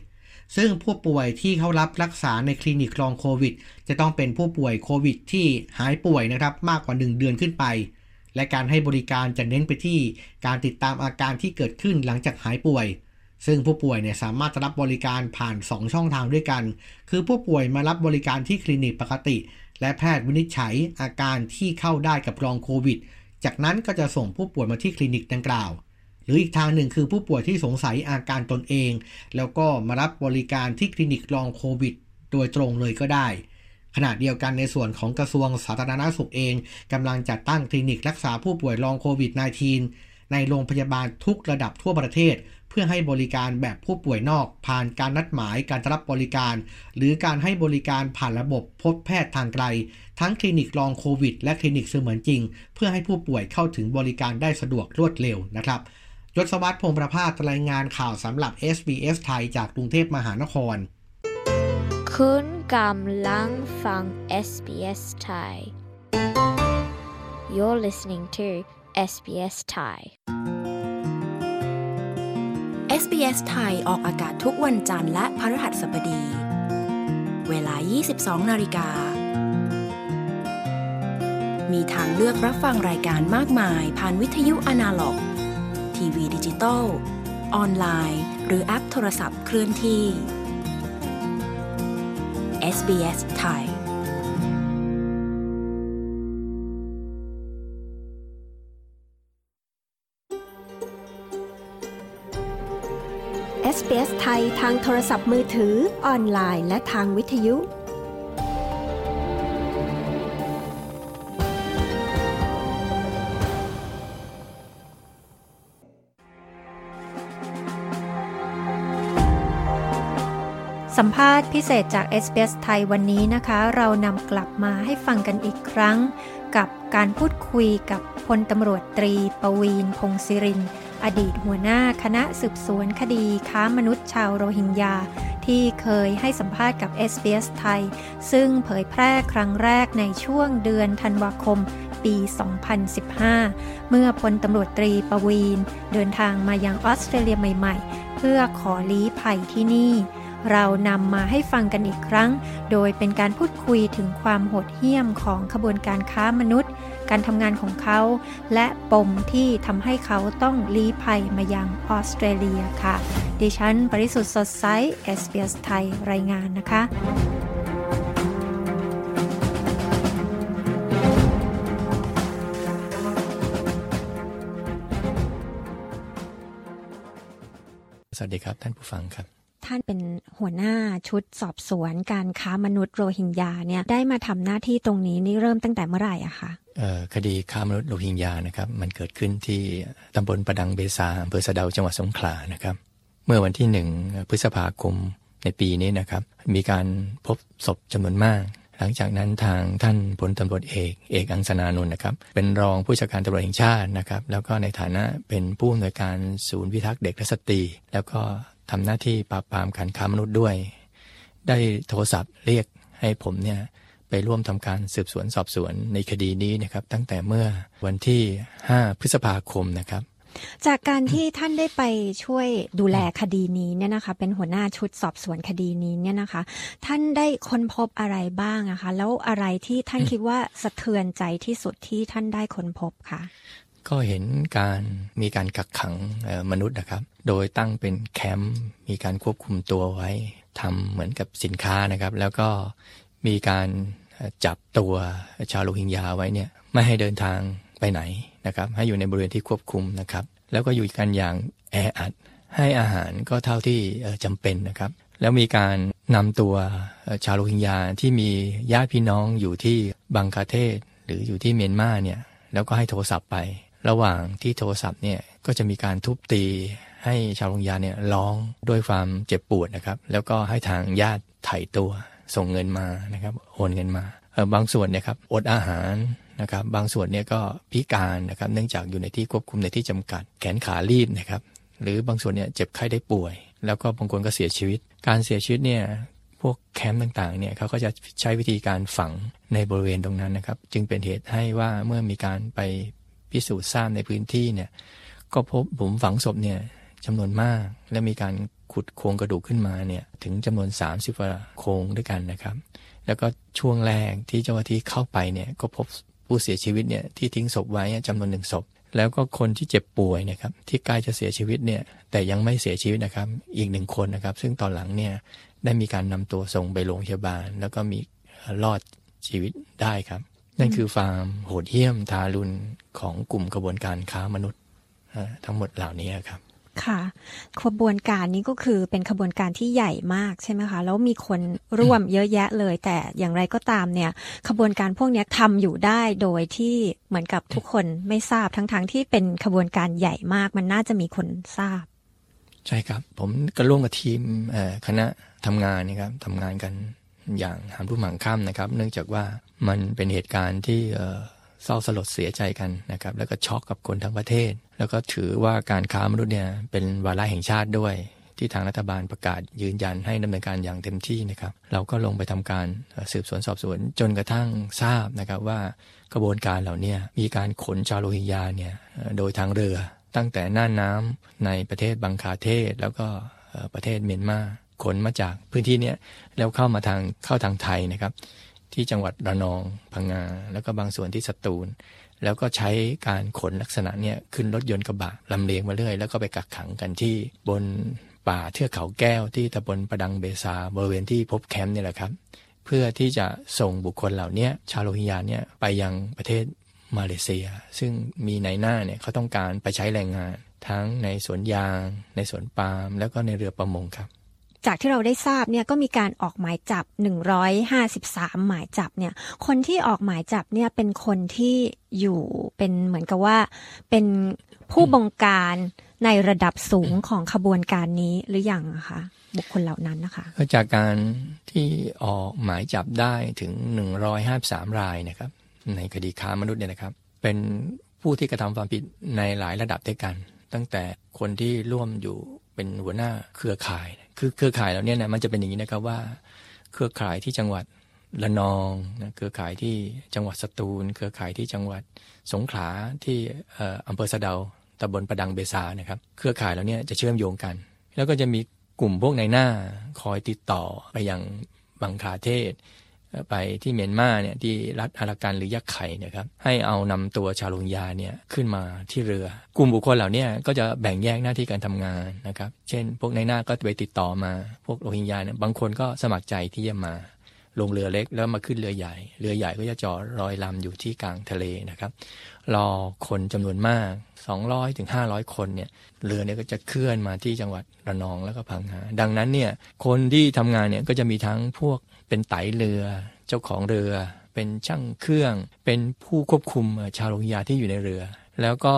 ซึ่งผู้ป่วยที่เข้ารับรักษาในคลินิกลองโควิด จะต้องเป็นผู้ป่วยโควิดที่หายป่วยนะครับมากกว่า 1 เดือนขึ้นไป และการให้บริการจะเน้นไปที่การติดตามอาการที่เกิดขึ้นหลังจากหายป่วย ซึ่งผู้ป่วยเนี่ยสามารถรับบริการผ่าน 2 ช่องทางด้วยกัน คือผู้ป่วยมารับบริการที่คลินิกปกติ และแพทย์วินิจฉัยอาการที่เข้าได้กับรองโควิด จากนั้นก็จะส่งผู้ป่วยมาที่คลินิกดังกล่าว รืออีกทางหนึ่งคือผู้ป่วยที่สงสัยอาการตนเอง แล้วก็มารับบริการที่คลินิกรองโควิด โดยตรงเลยก็ได้ขณะเดียวกันในส่วนของกระทรวงสาธารณสุขเองกำลังจัดตั้งคลินิกรักษาผู้ป่วยลองโควิด -19 ในโรงพยาบาลทุกระดับทั่วประเทศ เพื่อให้บริการแบบผู้ป่วยนอก ผ่านการนัดหมายการรับบริการ หรือการให้บริการผ่านระบบพบแพทย์ทางไกล ทั้งคลินิกลองโควิด และคลินิกเสมือนจริง เพื่อให้ผู้ป่วยเข้าถึงบริการได้สะดวกรวดเร็วนะครับ ยศวัตรพงประภาสรายงานข่าวสำหรับ SBS ไทยจากกรุงเทพมหานคร คุณกำลังฟัง SBS Thai You're listening to SBS Thai SBS ไทยออกอากาศทุกวันจันทร์และพฤหัสบดี เวลา 22 นาฬิกา มีทางเลือกรับฟังรายการมากมายผ่านวิทยุอนาล็อก ทีวีดิจิตอลออนไลน์ หรือแอปโทรศัพท์เคลื่อนที่ SBS ไทย SBS ไทยทางโทรศัพท์มือถือ ออนไลน์ และทางวิทยุ สัมภาษณ์พิเศษจาก SBS ไทยวันนี้นะคะ เรานำกลับมาให้ฟังกันอีกครั้ง กับการพูดคุยกับพลตำรวจตรีปวีนพงศิริน อดีตหัวหน้าคณะสืบสวนคดีค้ามนุษย์ชาวโรฮิงญา ที่เคยให้สัมภาษณ์กับ SBS ไทย ซึ่งเผยแพร่ครั้งแรกในช่วงเดือนธันวาคมปี 2015 เมื่อพลตำรวจตรีปวีนเดินทางมายังออสเตรเลียใหม่ ๆ เพื่อขอลี้ภัยที่นี่ เรานำมาให้ฟังกันอีกครั้ง โดยเป็นการพูดคุยถึงความโหดเหี้ยมของขบวนการค้ามนุษย์ การทำงานของเขา และปมที่ทำให้เขาต้องลี้ภัยมายังออสเตรเลียค่ะ ดิฉันปริสุทธ์สดใส SBS ไทยรายงานนะคะสวัสดีครับท่านผู้ฟังครับ ท่านเป็นหัวหน้าชุดสอบสวนการค้ามนุษย์โรฮิงญาเนี่ยได้มาทำหน้าที่ตรงนี้นี่เริ่มตั้งแต่เมื่อไหร่อะคะคดีค้ามนุษย์โรฮิงญานะครับมันเกิดขึ้นที่ตำบลประดังเบซาอำเภอสะเดาจังหวัดสงขลานะครับ เมื่อวันที่หนึ่งพฤษภาคมในปีนี้นะครับ มีการพบศพจำนวนมาก หลังจากนั้นทางท่านพลตำรวจเอกเอกอังสนานุนนะครับ เป็นรองผู้จัดการตำรวจแห่งชาตินะครับ แล้วก็ในฐานะเป็นผู้อำนวยการศูนย์พิทักษ์เด็กและสตรี แล้วก็ ทำหน้าที่ปราบปรามการค้ามนุษย์ด้วย ได้โทรศัพท์เรียกให้ผมเนี่ยไปร่วมทำการสืบสวนสอบสวนในคดีนี้นะครับ ตั้งแต่เมื่อวันที่ 5 พฤษภาคมนะครับ จากการที่ท่านได้ไปช่วยดูแลคดีนี้เนี่ยนะคะ เป็นหัวหน้าชุดสอบสวนคดีนี้เนี่ยนะคะ ท่านได้ค้นพบอะไรบ้างอะคะ แล้วอะไรที่ท่านคิดว่าสะเทือนใจที่สุดที่ท่านได้ค้นพบคะ ก็เห็นการมีการกักขังมนุษย์นะครับ โดยตั้งเป็นแคมป์มีการควบคุมตัวไว้ทำเหมือนกับสินค้านะครับ แล้วก็มีการจับตัวชาวโรฮิงญาไว้เนี่ยไม่ให้เดินทางไปไหนนะครับ ให้อยู่ในบริเวณที่ควบคุมนะครับ แล้วก็อยู่กันอย่างแออัด ให้อาหารก็เท่าที่จำเป็นนะครับ แล้วมีการนำตัวชาวโรฮิงญาที่มีญาติพี่น้องอยู่ที่บังคาเทศ หรืออยู่ที่เมียนมาเนี่ยแล้วก็ให้โทรศัพท์ไป ระหว่างที่โทรศัพท์เนี่ยก็จะมีการทุบตีให้ชาวโรงญาเนี่ยร้องด้วยความเจ็บปวดนะครับ แล้วก็ให้ทางญาติไถ่ตัวส่งเงินมานะครับ โอนเงินมาบางส่วนเนี่ยครับอดอาหารนะครับ บางส่วนเนี่ยก็พิการนะครับ เนื่องจากอยู่ในที่ควบคุมในที่จำกัด แขนขาลีบนะครับ หรือบางส่วนเนี่ยเจ็บไข้ได้ป่วย แล้วก็บางคนก็เสียชีวิต การเสียชีวิตเนี่ยพวกแคมป์ต่างๆ เนี่ยเขาก็จะใช้วิธีการฝังในบริเวณตรงนั้นนะครับ จึงเป็นเหตุให้ว่าเมื่อมีการไป พิสูจน์ทราบในพื้นที่เนี่ย ก็พบหลุมฝังศพเนี่ยจำนวนมาก และมีการขุดโครงกระดูกขึ้นมาเนี่ยถึงจำนวน 30กว่าโครงด้วยกันนะครับ แล้วก็ช่วงแรกที่เจ้าหน้าที่เข้าไปเนี่ยก็พบผู้เสียชีวิตเนี่ยที่ทิ้งศพไว้จำนวนหนึ่งศพ แล้วก็คนที่เจ็บป่วยนะครับที่ใกล้จะเสียชีวิตเนี่ยแต่ยังไม่เสียชีวิตนะครับอีกหนึ่งคนนะครับ ซึ่งตอนหลังเนี่ยได้มีการนำตัวส่งไปโรงพยาบาล แล้วก็มีรอดชีวิตได้ครับ นั่นคือฟาร์มโหดเหี้ยมทารุณของกลุ่มกระบวนการค้ามนุษย์ทั้งหมดเหล่านี้ครับค่ะขบวนการนี้ก็คือเป็นขบวนการที่ใหญ่มากใช่ไหมคะ แล้วมีคนร่วมเยอะแยะเลย แต่อย่างไรก็ตามเนี่ย ขบวนการพวกนี้ทำอยู่ได้โดยที่เหมือนกับทุกคนไม่ทราบทั้งๆทที่เป็นขบวนการใหญ่มาก มันน่าจะมีคนทราบ ใช่ครับ ผมก็ร่วมกับทีมคณะทำงานนะครับทำงานกันอย่างหามรุ่มหางค่ำนะครับ เนื่องจากว่า มันเป็นเหตุการณ์ที่เศร้าสลดเสียใจกันนะครับ แล้วก็ช็อกกับคนทั้งประเทศ แล้วก็ถือว่าการค้ามนุษย์เนี่ยเป็นวาระแห่งชาติด้วย ที่ทางรัฐบาลประกาศยืนยันให้ดำเนินการอย่างเต็มที่นะครับ เราก็ลงไปทำการสืบสวนสอบสวนจนกระทั่งทราบนะครับว่ากระบวนการเหล่านี้มีการขนชาวโรฮิงญาเนี่ยโดยทางเรือตั้งแต่น่านน้าในประเทศบังคาเทศ แล้วก็ประเทศเมียนมาขนมาจากพื้นที่นี้แล้วเข้ามาทางเข้าทางไทยนะครับ ที่จังหวัดระนองพังงา แล้วก็บางส่วนที่สตูล แล้วก็ใช้การขนลักษณะเนี่ยขึ้นรถยนต์กระบะลำเลียงมาเรื่อย แล้วก็ไปกักขังกันที่บนป่าเทือกเขาแก้วที่ตำบลประดังเบซาบริเวณที่พบแคมป์นี่แหละครับ เพื่อที่จะส่งบุคคลเหล่านี้ชาวโรฮิงญาเนี่ยไปยังประเทศมาเลเซีย ซึ่งมีในหน้าเนี่ยเขาต้องการไปใช้แรงงาน ทั้งในสวนยาง ในสวนปาล์มแล้วก็ในเรือประมงครับ จากที่เราได้ทราบเนี่ยก็มีการออกหมายจับ 153 หมายจับเนี่ยคนที่ออกหมายจับเนี่ยเป็นคนที่อยู่เป็นเหมือนกับว่าเป็นผู้บงการในระดับสูงของขบวนการนี้หรืออยังคะบุคคลเหล่านั้นนะคะก็จากการที่ออกหมายจับได้ถึง 153 รายนะครับในคดีค้ามนุษย์เนี่ยนะครับ เป็นผู้ที่กระทำความผิดในหลายระดับด้วยกัน ตั้งแต่คนที่ร่วมอยู่เป็นหัวหน้าเครือข่าย คือเครือข่ายเราเนี่ยนะมันจะเป็นอย่างนี้นะครับว่า เครือข่ายที่จังหวัดละนองนะเครือข่ายที่จังหวัดสตูล เครือข่ายที่จังหวัดสงขลาที่อำเภอสะเดาตำบลประดังเบซานะครับ เครือข่ายเราเนี่ยจะเชื่อมโยงกัน แล้วก็จะมีกลุ่มพวกในหน้าคอยติดต่อไปยังบังคาเทศ ไปที่เมียนมาเนี่ยที่รัฐอารากันหรือยักไข่นะครับให้เอานำตัวชาวโรฮิงญาเนี่ยขึ้นมาที่เรือ กลุ่มบุคคลเหล่านี้ก็จะแบ่งแยกหน้าที่การทำงานนะครับเช่น พวกในหน้าก็ไปติดต่อมาพวกโรฮิงญาเนี่ยบางคนก็สมัครใจที่จะมาลงเรือเล็กแล้วมาขึ้นเรือใหญ่ เรือใหญ่ก็จะจอดรอยลำอยู่ที่กลางทะเลนะครับรอคนจำนวนมาก200ถึง500 คนเนี่ยเรือเนี่ยก็จะเคลื่อนมาที่จังหวัดระนองแล้วก็พังงาดังนั้นเนี่ยคนที่ทำงานเนี่ยก็จะมีทั้งพวก เป็นไตเรือ เจ้าของเรือ เป็นช่างเครื่อง เป็นผู้ควบคุมชาวโรฮิงญาที่อยู่ในเรือ แล้วก็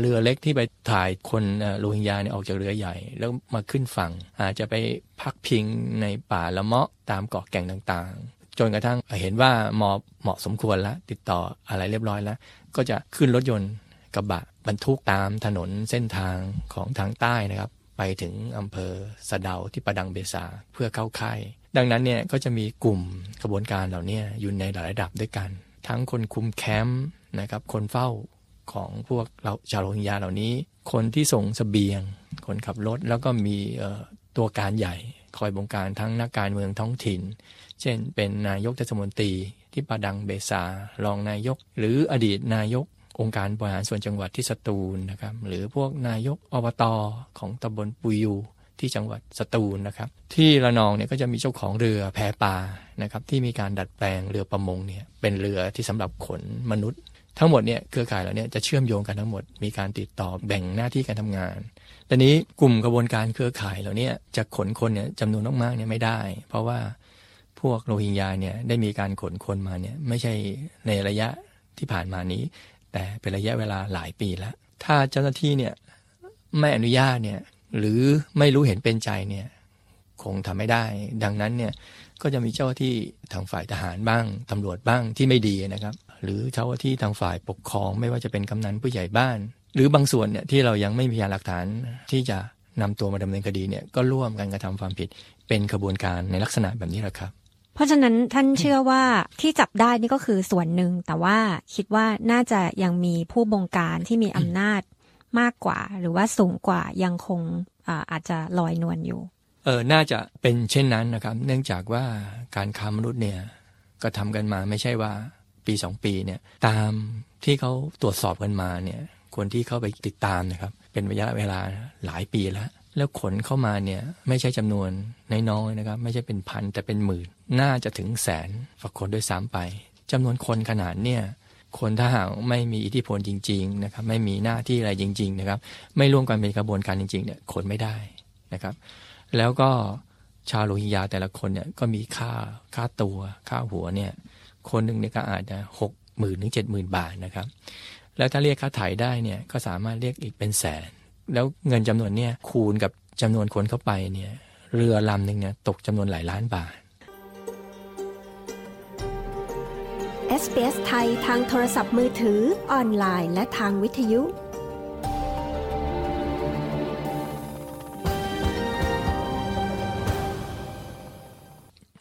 เรือเล็กที่ไปถ่ายคนโรฮิงญาเนี่ยออกจากเรือใหญ่ แล้วมาขึ้นฝั่ง อาจจะไปพักพิงในป่าละเมาะตามเกาะแก่งต่างๆ จนกระทั่งเห็นว่าเหมาะเหมาะสมควรแล้วติดต่ออะไรเรียบร้อยแล้ว ก็จะขึ้นรถยนต์กระบะบรรทุกตามถนนเส้นทางของทางใต้นะครับ ไปถึงอำเภอสะเดาที่ประดังเบซาเพื่อเข้าค่าย ดังนั้นเนี่ยก็จะมีกลุ่มกระบวนการเหล่านี้อยู่ในหลายระดับด้วยกัน ทั้งคนคุมแคมป์นะครับ คนเฝ้าของพวกเราชาวโรฮิงญาเหล่านี้ คนที่ส่งสเสบียง คนขับรถ แล้วก็มีตัวการใหญ่คอยบงการทั้งนักการเมืองท้องถิ่น เช่น เป็นนายกเทศมนตรีที่ปาดังเบซารองนายก หรืออดีตนายกองค์การบริหารส่วนจังหวัดที่สตูลนะครับ หรือพวกนายกอบตอของตำบลปุยู ที่จังหวัดสตูลนะครับ ที่ระนองเนี่ยก็จะมีเจ้าของเรือแพปลานะครับ ที่มีการดัดแปลงเรือประมงเนี่ยเป็นเรือที่สำหรับขนมนุษย์ ทั้งหมดเนี่ยเครือข่ายเหล่านี้จะเชื่อมโยงกันทั้งหมดมีการติดต่อแบ่งหน้าที่การทำงานตอนนี้กลุ่มกระบวนการเครือข่ายเหล่านี้จะขนคนเนี่ยจำนวนมากๆเนี่ยไม่ได้ เพราะว่าพวกโรฮิงญาเนี่ยได้มีการขนคนมาเนี่ยไม่ใช่ในระยะที่ผ่านมานี้ แต่เป็นระยะเวลาหลายปีแล้ว ถ้าเจ้าหน้าที่เนี่ยไม่อนุญาตเนี่ย หรือไม่รู้เห็นเป็นใจเนี่ยคงทำไม่ได้ ดังนั้นเนี่ยก็จะมีเจ้าที่ทางฝ่ายทหารบ้างตำรวจบ้างที่ไม่ดีนะครับ หรือเจ้าที่ทางฝ่ายปกครองไม่ว่าจะเป็นกำนันผู้ใหญ่บ้าน หรือบางส่วนเนี่ยที่เรายังไม่มีพยานหลักฐานที่จะนำตัวมาดำเนินคดีเนี่ยก็ร่วมกันกระทำความผิด เป็นขบวนการในลักษณะแบบนี้แหละครับ เพราะฉะนั้นท่านเชื่อว่าที่จับได้นี่ก็คือส่วนหนึ่ง แต่ว่าคิดว่าน่าจะยังมีผู้บงการที่มีอำนาจ มากกว่า หรือว่าสูงกว่ายังคงอาจจะลอยนวลอยู่ เออน่าจะเป็นเช่นนั้นนะครับ เนื่องจากว่าการค้ามนุษย์เนี่ยก็ทำกันมาไม่ใช่ว่าปีสองปีเนี่ยตามที่เขาตรวจสอบกันมาเนี่ยคนที่เข้าไปติดตามนะครับ เป็นระยะเวลาหลายปีแล้ว แล้วขนเข้ามาเนี่ยไม่ใช่จำนวนน้อยๆนะครับ ไม่ใช่เป็นพันแต่เป็นหมื่น น่าจะถึงแสนฝักคนด้วยซ้ำไปจำนวนคนขนาดเนี่ย คนถ้าหากไม่มีอิทธิพลจริง ๆ นะครับ ไม่มีหน้าที่อะไรจริง ๆ นะครับ ไม่ร่วมกันเป็นกระบวนการจริง ๆ เนี่ยคนไม่ได้นะครับ แล้วก็ชาวโรฮิงญาแต่ละคนเนี่ยก็มีค่าค่าตัวค่าหัวเนี่ย คนหนึ่งเนี่ยก็อาจจะหกหมื่นถึงเจ็ดหมื่นบาทนะครับ แล้วถ้าเรียกค่าถ่ายได้เนี่ยก็สามารถเรียกอีกเป็นแสน แล้วเงินจำนวนเนี่ยคูณกับจำนวนคนเข้าไปเนี่ยเรือลำหนึ่งเนี่ยตกจำนวนหลายล้านบาท SBS ไทยทางโทรศัพท์มือถือ ออนไลน์ และทางวิทยุ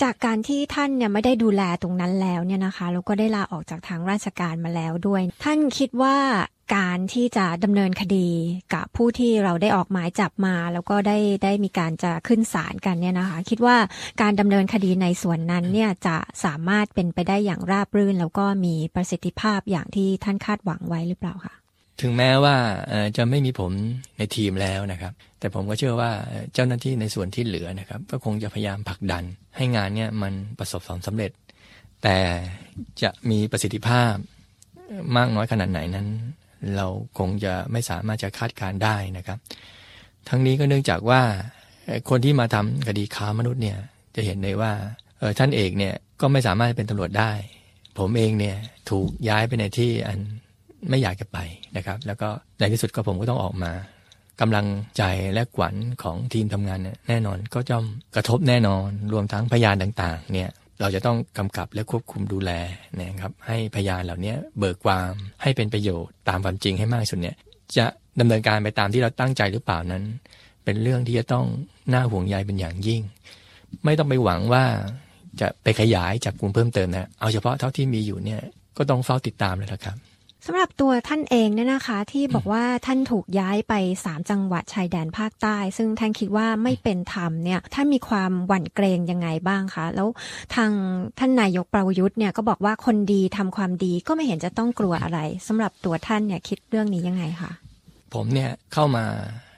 จากการที่ท่านเนี่ยไม่ได้ดูแลตรงนั้นแล้วเนี่ยนะคะแล้วก็ได้ลาออกจากทางราชการมาแล้วด้วย ท่านคิดว่า การที่จะดำเนินคดีกับผู้ที่เราได้ออกหมายจับมา แล้วก็ได้ได้มีการจะขึ้นศาลกันเนี่ยนะคะ คิดว่าการดำเนินคดีในส่วนนั้นเนี่ยจะสามารถเป็นไปได้อย่างราบรื่น แล้วก็มีประสิทธิภาพอย่างที่ท่านคาดหวังไว้หรือเปล่าคะถึงแม้ว่าจะไม่มีผมในทีมแล้วนะครับ แต่ผมก็เชื่อว่าเจ้าหน้าที่ในส่วนที่เหลือนะครับ ก็คงจะพยายามผลักดัน ให้งานเนี่ยมันประสบความสำเร็จ แต่จะมีประสิทธิภาพมากน้อยขนาดไหนนั้น เราคงจะไม่สามารถจะคาดการได้นะครับ ทั้งนี้ก็เนื่องจากว่าคนที่มาทำคดีค้ามนุษย์เนี่ยจะเห็นเลยว่าท่านเอกเนี่ยก็ไม่สามารถเป็นตำรวจได้ ผมเองเนี่ยถูกย้ายไปในที่อันไม่อยากจะไปนะครับ แล้วก็ในที่สุดก็ผมก็ต้องออกมากำลังใจและขวัญของทีมทำงานเนี่ยแน่นอนก็จะกระทบแน่นอนรวมทั้งพยานต่างๆเนี่ย เราจะต้องกำกับและควบคุมดูแลนะครับ ให้พยานเหล่านี้เบิกความให้เป็นประโยชน์ตามความจริงให้มากสุดเนี่ยจะดำเนินการไปตามที่เราตั้งใจหรือเปล่านั้น เป็นเรื่องที่จะต้องน่าห่วงใยเป็นอย่างยิ่ง ไม่ต้องไปหวังว่าจะไปขยายจากกลุ่มเพิ่มเติมนะเอาเฉพาะเท่าที่มีอยู่เนี่ยก็ต้องเฝ้าติดตามเลยละครับ สำหรับตัวท่านเองเนี่ยนะคะ ที่บอกว่าท่านถูกย้ายไปสามจังหวัดชายแดนภาคใต้ ซึ่งท่านคิดว่าไม่เป็นธรรมเนี่ยท่านมีความหวั่นเกรงยังไงบ้างคะแล้วทางท่านนายกประยุทธ์เนี่ยก็บอกว่าคนดีทำความดีก็ไม่เห็นจะต้องกลัวอะไรสำหรับตัวท่านเนี่ยคิดเรื่องนี้ยังไงคะผมเนี่ยเข้ามา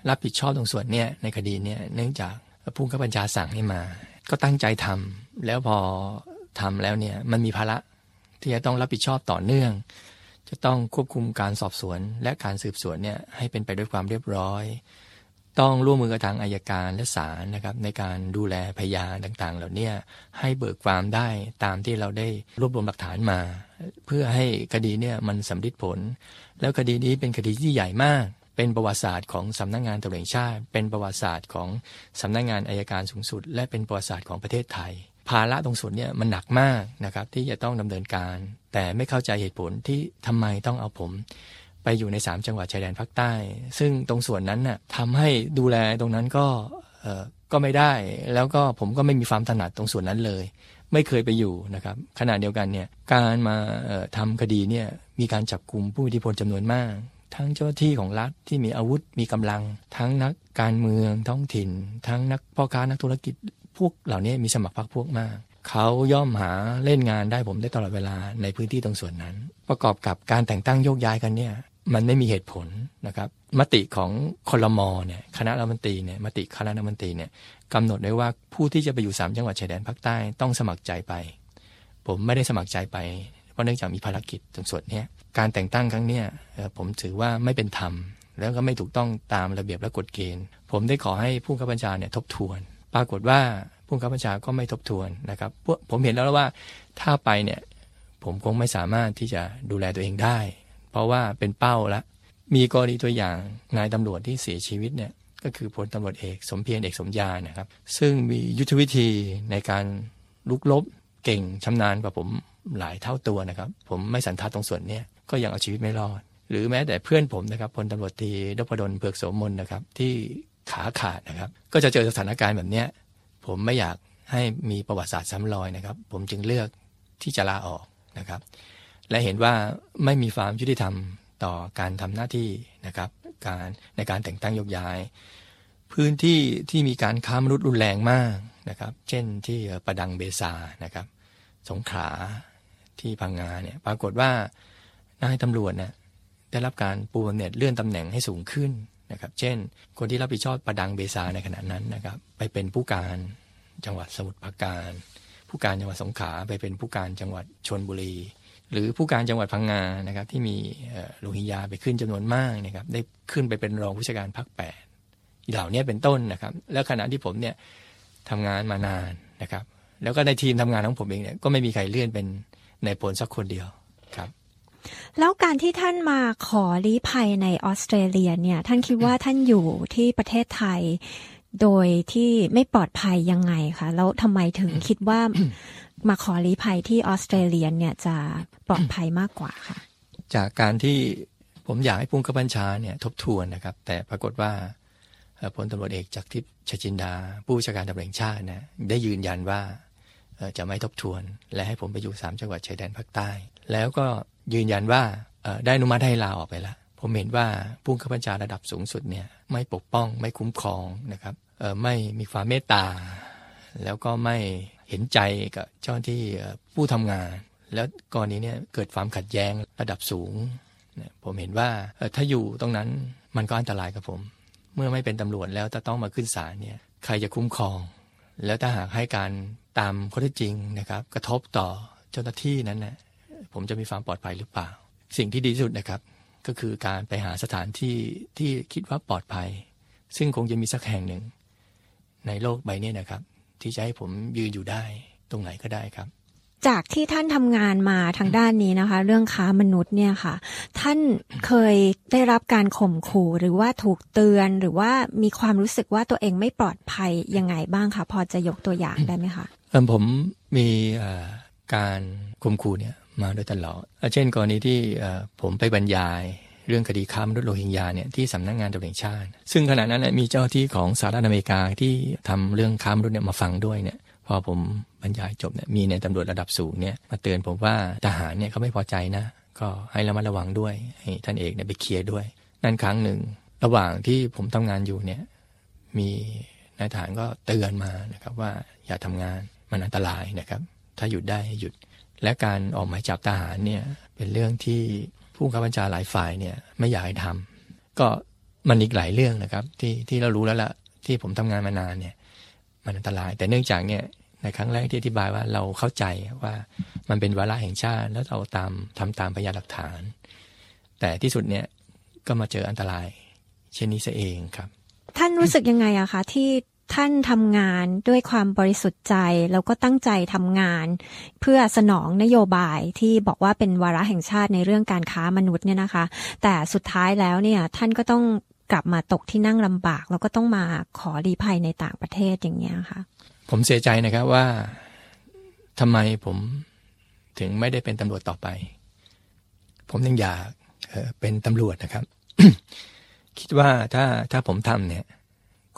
รับผิดชอบตรงส่วนเนี่ยในคดีเนี่ยเนื่องจากผู้ข้าบัญชาสั่งให้มา ก็ตั้งใจทำแล้วพอทำแล้วเนี่ยมันมีภาระที่จะต้องรับผิดชอบต่อเนื่อง จะต้องควบคุมการสอบสวน และการสืบสวนเนี่ยให้เป็นไปด้วยความเรียบร้อย ต้องร่วมมือกับทางอายการและศาลนะครับในการดูแลพยานต่างๆ เหล่านี้ให้เบิกความได้ตามที่เราได้รวบรวมหลักฐานมา เพื่อให้คดีเนี่ยมันสำเร็จผล แล้วคดีนี้เป็นคดีที่ใหญ่มาก เป็นประวัติศาสตร์ของสำนักงงานตำรวจชาติ เป็นประวัติศาสตร์ของสำนักงงานอายการสูงสุด และเป็นประวัติศาสตร์ของประเทศไทย ภาระตรงส่วนนี้มันหนักมากนะครับที่จะต้องดำเนินการ แต่ไม่เข้าใจเหตุผลที่ทำไมต้องเอาผมไปอยู่ใน 3 จังหวัดชายแดนภาคใต้ ซึ่งตรงส่วนนั้นน่ะทำให้ดูแลตรงนั้นก็เออก็ไม่ได้ แล้วก็ผมก็ไม่มีความถนัดตรงส่วนนั้นเลย ไม่เคยไปอยู่นะครับขณะเดียวกันเนี่ยการมาทำคดีเนี่ยมีการจับกลุ่มผู้มีอิทธิพลจำนวนมาก ทั้งเจ้าที่ของรัฐที่มีอาวุธมีกำลัง ทั้งนักการเมืองท้องถิ่น ทั้งนักพ่อค้านักธุรกิจ พวกเหล่านี้มีสมัครพรรคพวกมาก เขาย่อมหาเล่นงานได้ผมได้ตลอดเวลาในพื้นที่ตรงส่วนนั้น ประกอบกับการแต่งตั้งโยกย้ายกันเนี่ยมันไม่มีเหตุผลนะครับ มติของคลมเนี่ยคณะรัฐมนตรีเนี่ยมติคณะรัฐมนตรีเนี่ยกำหนดไว้ว่าผู้ที่จะไปอยู่สามจังหวัดชายแดนภาคใต้ต้องสมัครใจไป ผมไม่ได้สมัครใจไป เพราะเนื่องจากมีภารกิจตรงส่วนนี้การแต่งตั้งครั้งนี้ผมถือว่าไม่เป็นธรรม แล้วก็ไม่ถูกต้องตามระเบียบและกฎเกณฑ์ ผมได้ขอให้ผู้ข้าบัญชาเนี่ยทบทวน ปรากฏว่าผู้ข้าบัญชาก็ไม่ทบทวนนะครับผมเห็นแล้วว่าถ้าไปเนี่ยผมคงไม่สามารถที่จะดูแลตัวเองได้ เพราะว่าเป็นเป้าละ มีกรณีตัวอย่างนายตำรวจที่เสียชีวิตเนี่ยก็คือพลตำรวจเอกสมเพียรเอกสมยานะครับ ซึ่งมียุทธวิธีในการลุกลบเก่งชำนาญกว่าผมหลายเท่าตัวนะครับ ผมไม่สันทัดตรงส่วนนี้ก็ยังเอาชีวิตไม่รอด หรือแม้แต่เพื่อนผมนะครับพลตำรวจตีดพดลเผือกโสมนนะครับที่ ขาขาดนะครับ ก็จะเจอสถานการณ์แบบนี้ผมไม่อยากให้มีประวัติศาสตร์ซ้ำรอยนะครับ ผมจึงเลือกที่จะลาออกนะครับ และเห็นว่าไม่มีความยุติธรรมต่อการทำหน้าที่นะครับ การในการแต่งตั้งยกย้าย พื้นที่ที่มีการค้ามนุษย์รุนแรงมากนะครับ เช่นที่ประดังเบซานะครับ สงขลาที่พังงาเนี่ยปรากฏว่านายตำรวจเนี่ยได้รับการปูบำเหน็จเลื่อนตำแหน่งให้สูงขึ้น นะครับ เช่น คนที่รับผิดชอบประดังเบซาในขณะนั้นนะครับ ไปเป็นผู้การจังหวัดสมุทรปราการ ผู้การจังหวัดสงขลาไปเป็นผู้การจังหวัดชนบุรี หรือผู้การจังหวัดพังงานะครับที่มีโลหิยาไปขึ้นจำนวนมากนะครับได้ขึ้นไปเป็นรองผู้จัดการภาคแปดเหล่านี้เป็นต้นนะครับ แล้วขณะที่ผมเนี่ยทำงานมานานนะครับ แล้วก็ในทีมทำงานของผมเองเนี่ยก็ไม่มีใครเลื่อนเป็นในผลสักคนเดียวครับ แล้วการที่ท่านมาขอลี้ภัยในออสเตรเลียเนี่ย ท่านคิดว่าท่านอยู่ที่ประเทศไทย โดยที่ไม่ปลอดภัยยังไงคะแล้วทำไมถึงคิดว่ามาขอลี้ภัยที่ออสเตรเลียเนี่ยจะปลอดภัยมากกว่าค่ะ จากการที่ผมอยากให้พุ่งกบัญชาเนี่ยทบทวนนะครับ แต่ปรากฏว่าพลตำรวจเอกจากทิพย์ชจินดา ผู้ชาการตำรวจชาตินะได้ยืนยันว่าจะไม่ทบทวน และให้ผมไปอยู่สามจังหวัดชายแดนภาคใต้ แล้วก็ ยืนยันว่าได้นุมัติให้ลาออกไปแล้วผมเห็นว่าผู้ข้าบัญชาระดับสูงสุดเนี่ยไม่ปกป้องไม่คุ้มครองนะครับไม่มีความเมตตา แล้วก็ไม่เห็นใจกับเจ้าที่ผู้ทำงาน แล้วกรณีนี้เกิดความขัดแย้งระดับสูง ผมเห็นว่าถ้าอยู่ตรงนั้นมันก็อันตรายกับผม เมื่อไม่เป็นตำรวจแล้วจะต้องมาขึ้นศาลเนี่ยใครจะคุ้มครอง แล้วถ้าหากให้การตามข้อเท็จจริงนะครับ กระทบต่อเจ้าหน้าที่นั้นนะ ผมจะมีความปลอดภัยหรือเปล่า สิ่งที่ดีที่สุดนะครับ ก็คือการไปหาสถานที่ที่คิดว่าปลอดภัย ซึ่งคงจะมีสักแห่งหนึ่ง ในโลกใบนี้นะครับ ที่จะให้ผมยืนอยู่ได้ตรงไหนก็ได้ครับ จากที่ท่านทำงานมาทางด้านนี้นะคะ เรื่องค้ามนุษย์เนี่ยค่ะ ท่านเคยได้รับการข่มขู่หรือว่าถูกเตือนหรือว่ามีความรู้สึกว่าตัวเองไม่ปลอดภัยยังไงบ้างคะพอจะยกตัวอย่างได้ไหมคะเออผมมีการข่มขู่เนี่ย มาโดยตลอด เช่นกรณีที่ผมไปบรรยายเรื่องคดีค้ามนุษย์โรฮิงญาเนี่ยที่สำนักงงานตำรวจชาติ ซึ่งขณะนั้นมีเจ้าที่ของสหรัฐอเมริกาที่ทำเรื่องค้ามนุษย์เนี่ยมาฟังด้วยเนี่ยพอผมบรรยายจบเนี่ยมีในตำรวจระดับสูงเนี่ยมาเตือนผมว่าทหารเนี่ยเขาไม่พอใจนะ ก็ให้ระมัดระวังด้วยให้ท่านเอกเนี่ยไปเคลียร์ด้วย นั่นครั้งหนึ่ง ระหว่างที่ผมทำงานอยู่เนี่ยมีนายทหารก็เตือนมานะครับว่าอย่าทำงานมันอันตรายนะครับ ถ้าหยุดได้หยุด และการออกหมายจับทหารเนี่ยเป็นเรื่องที่ผู้ข้าบัญชาหลายฝ่ายเนี่ยไม่อยากให้ทำก็มันอีกหลายเรื่องนะครับที่ที่เรารู้แล้วละที่ผมทำงานมานานเนี่ยมันอันตราย แต่เนื่องจากเนี่ยในครั้งแรกที่อธิบายว่าเราเข้าใจว่ามันเป็นวาระแห่งชาติ แล้วเราตามทำตามพยานหลักฐาน แต่ที่สุดเนี่ยก็มาเจออันตราย เช่นนี้ซะเองครับ ท่านรู้สึกยังไงอะคะที่ ท่านทำงานด้วยความบริสุทธิ์ใจ แล้วก็ตั้งใจทำงาน เพื่อสนองนโยบายที่บอกว่าเป็นวาระแห่งชาติในเรื่องการค้ามนุษย์เนี่ยนะคะ แต่สุดท้ายแล้วเนี่ยท่านก็ต้องกลับมาตกที่นั่งลำบาก แล้วก็ต้องมาขอรีภัยในต่างประเทศอย่างเงี้ยค่ะ ผมเสียใจนะครับว่าทำไมผมถึงไม่ได้เป็นตำรวจต่อไป ผมยังอยากเป็นตำรวจนะครับ คิดว่าถ้าถ้าผมทำเนี่ย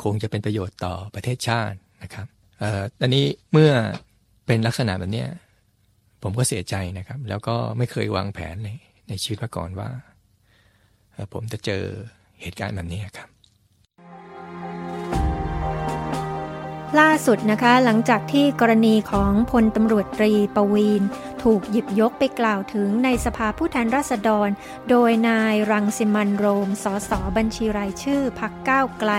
คงจะเป็นประโยชน์ต่อประเทศชาตินะครับอ่อตอนนี้เมื่อเป็นลักษณะแบบนี้ผมก็เสียใจนะครับ แล้วก็ไม่เคยวางแผนในในชีวิตมาก่อนว่า ผมจะเจอเหตุการณ์แบบนี้ครับล่าสุดนะคะหลังจากที่กรณีของพลตำรวจตรีประวีนถูกหยิบยกไปกล่าวถึงในสภาผู้แทนราษฎร โดยนายรังสิมันโรม สสบัญชีรายชื่อพักก้าวไกล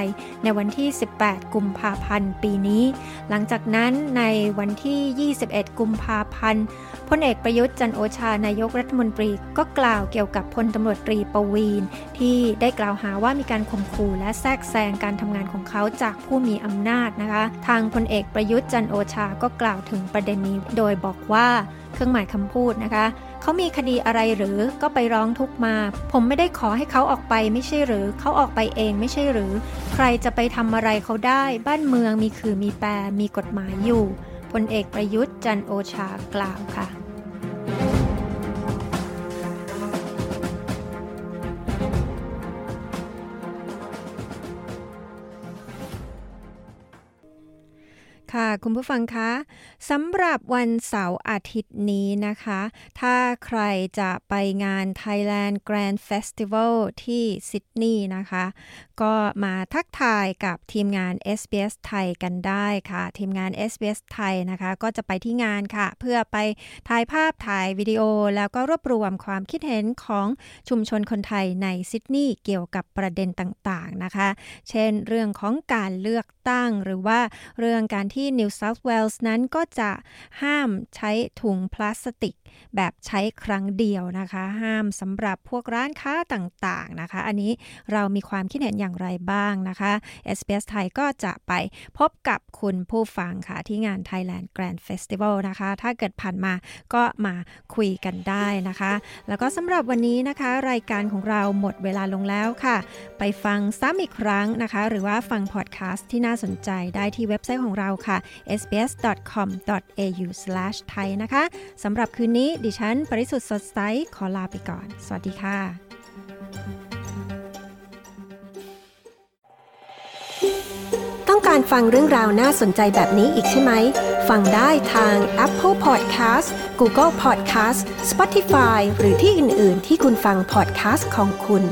ในวันที่ 18 กุมภาพันธ์ ปีนี้ หลังจากนั้นในวันที่ 21 กุมภาพันธ์พลเอกประยุทธ์จันโอชานายกรัฐมนตรีก็กล่าวเกี่ยวกับพลตำรวจตรีปวีนที่ได้กล่าวหาว่ามีการข่มขู่และแทรกแซงการทำงานของเขาจากผู้มีอำนาจนะคะ ทางพลเอกประยุทธ์จันโอชาก็กล่าวถึงประเด็นนี้ โดยบอกว่าเครื่องหมายคำพูดนะคะ เขามีคดีอะไรหรือก็ไปร้องทุกมา ผมไม่ได้ขอให้เขาออกไปไม่ใช่หรือ เขาออกไปเองไม่ใช่หรือ ใครจะไปทำอะไรเขาได้ บ้านเมืองมีคือมีแปรมีกฎหมายอยู่พลเอกประยุทธ์จันโอชากล่าวค่ะ ค่ะคุณผู้ฟังคะสำหรับวันเสาร์อาทิตย์นี้นะคะ ถ้าใครจะไปงาน Thailand Grand Festival ที่ซิดนีย์นะคะ ก็มาทักทายกับทีมงาน SBS ไทยกันได้ค่ะ ทีมงาน SBS ไทยนะคะ ก็จะไปที่งานค่ะ เพื่อไปถ่ายภาพถ่ายวิดีโอ แล้วก็รวบรวมความคิดเห็นของชุมชนคนไทยในซิดนีย์เกี่ยวกับประเด็นต่างๆนะคะ เช่นเรื่องของการเลือก ตั้ง หรือว่าเรื่องการที่ New South Wales นั้นก็จะห้ามใช้ถุงพลาสติก แบบใช้ครั้งเดียวนะคะ ห้ามสำหรับพวกร้านค้าต่างๆนะคะ อันนี้เรามีความคิดเห็นอย่างไรบ้างนะคะ SBS ไทยก็จะไปพบกับคุณผู้ฟังค่ะ ที่งาน Thailand Grand Festival นะคะ ถ้าเกิดผ่านมาก็มาคุยกันได้นะคะ แล้วก็สำหรับวันนี้นะคะ รายการของเราหมดเวลาลงแล้วค่ะ ไปฟังซ้ำอีกครั้งนะคะ หรือว่าฟังพอดแคสต์ที่น่าสนใจได้ที่เว็บไซต์ของเราค่ะ sbs.com.au/thai นะคะสำหรับคืนนี้ดิฉัน ปริสุทธ์สดใสขอลาไปก่อน สวัสดีค่ะ ต้องการฟังเรื่องราวน่าสนใจแบบนี้อีกใช่ไหม ฟังได้ทาง Apple Podcast Google Podcast Spotify หรือที่อื่น ๆ ที่คุณฟัง podcast ของคุณ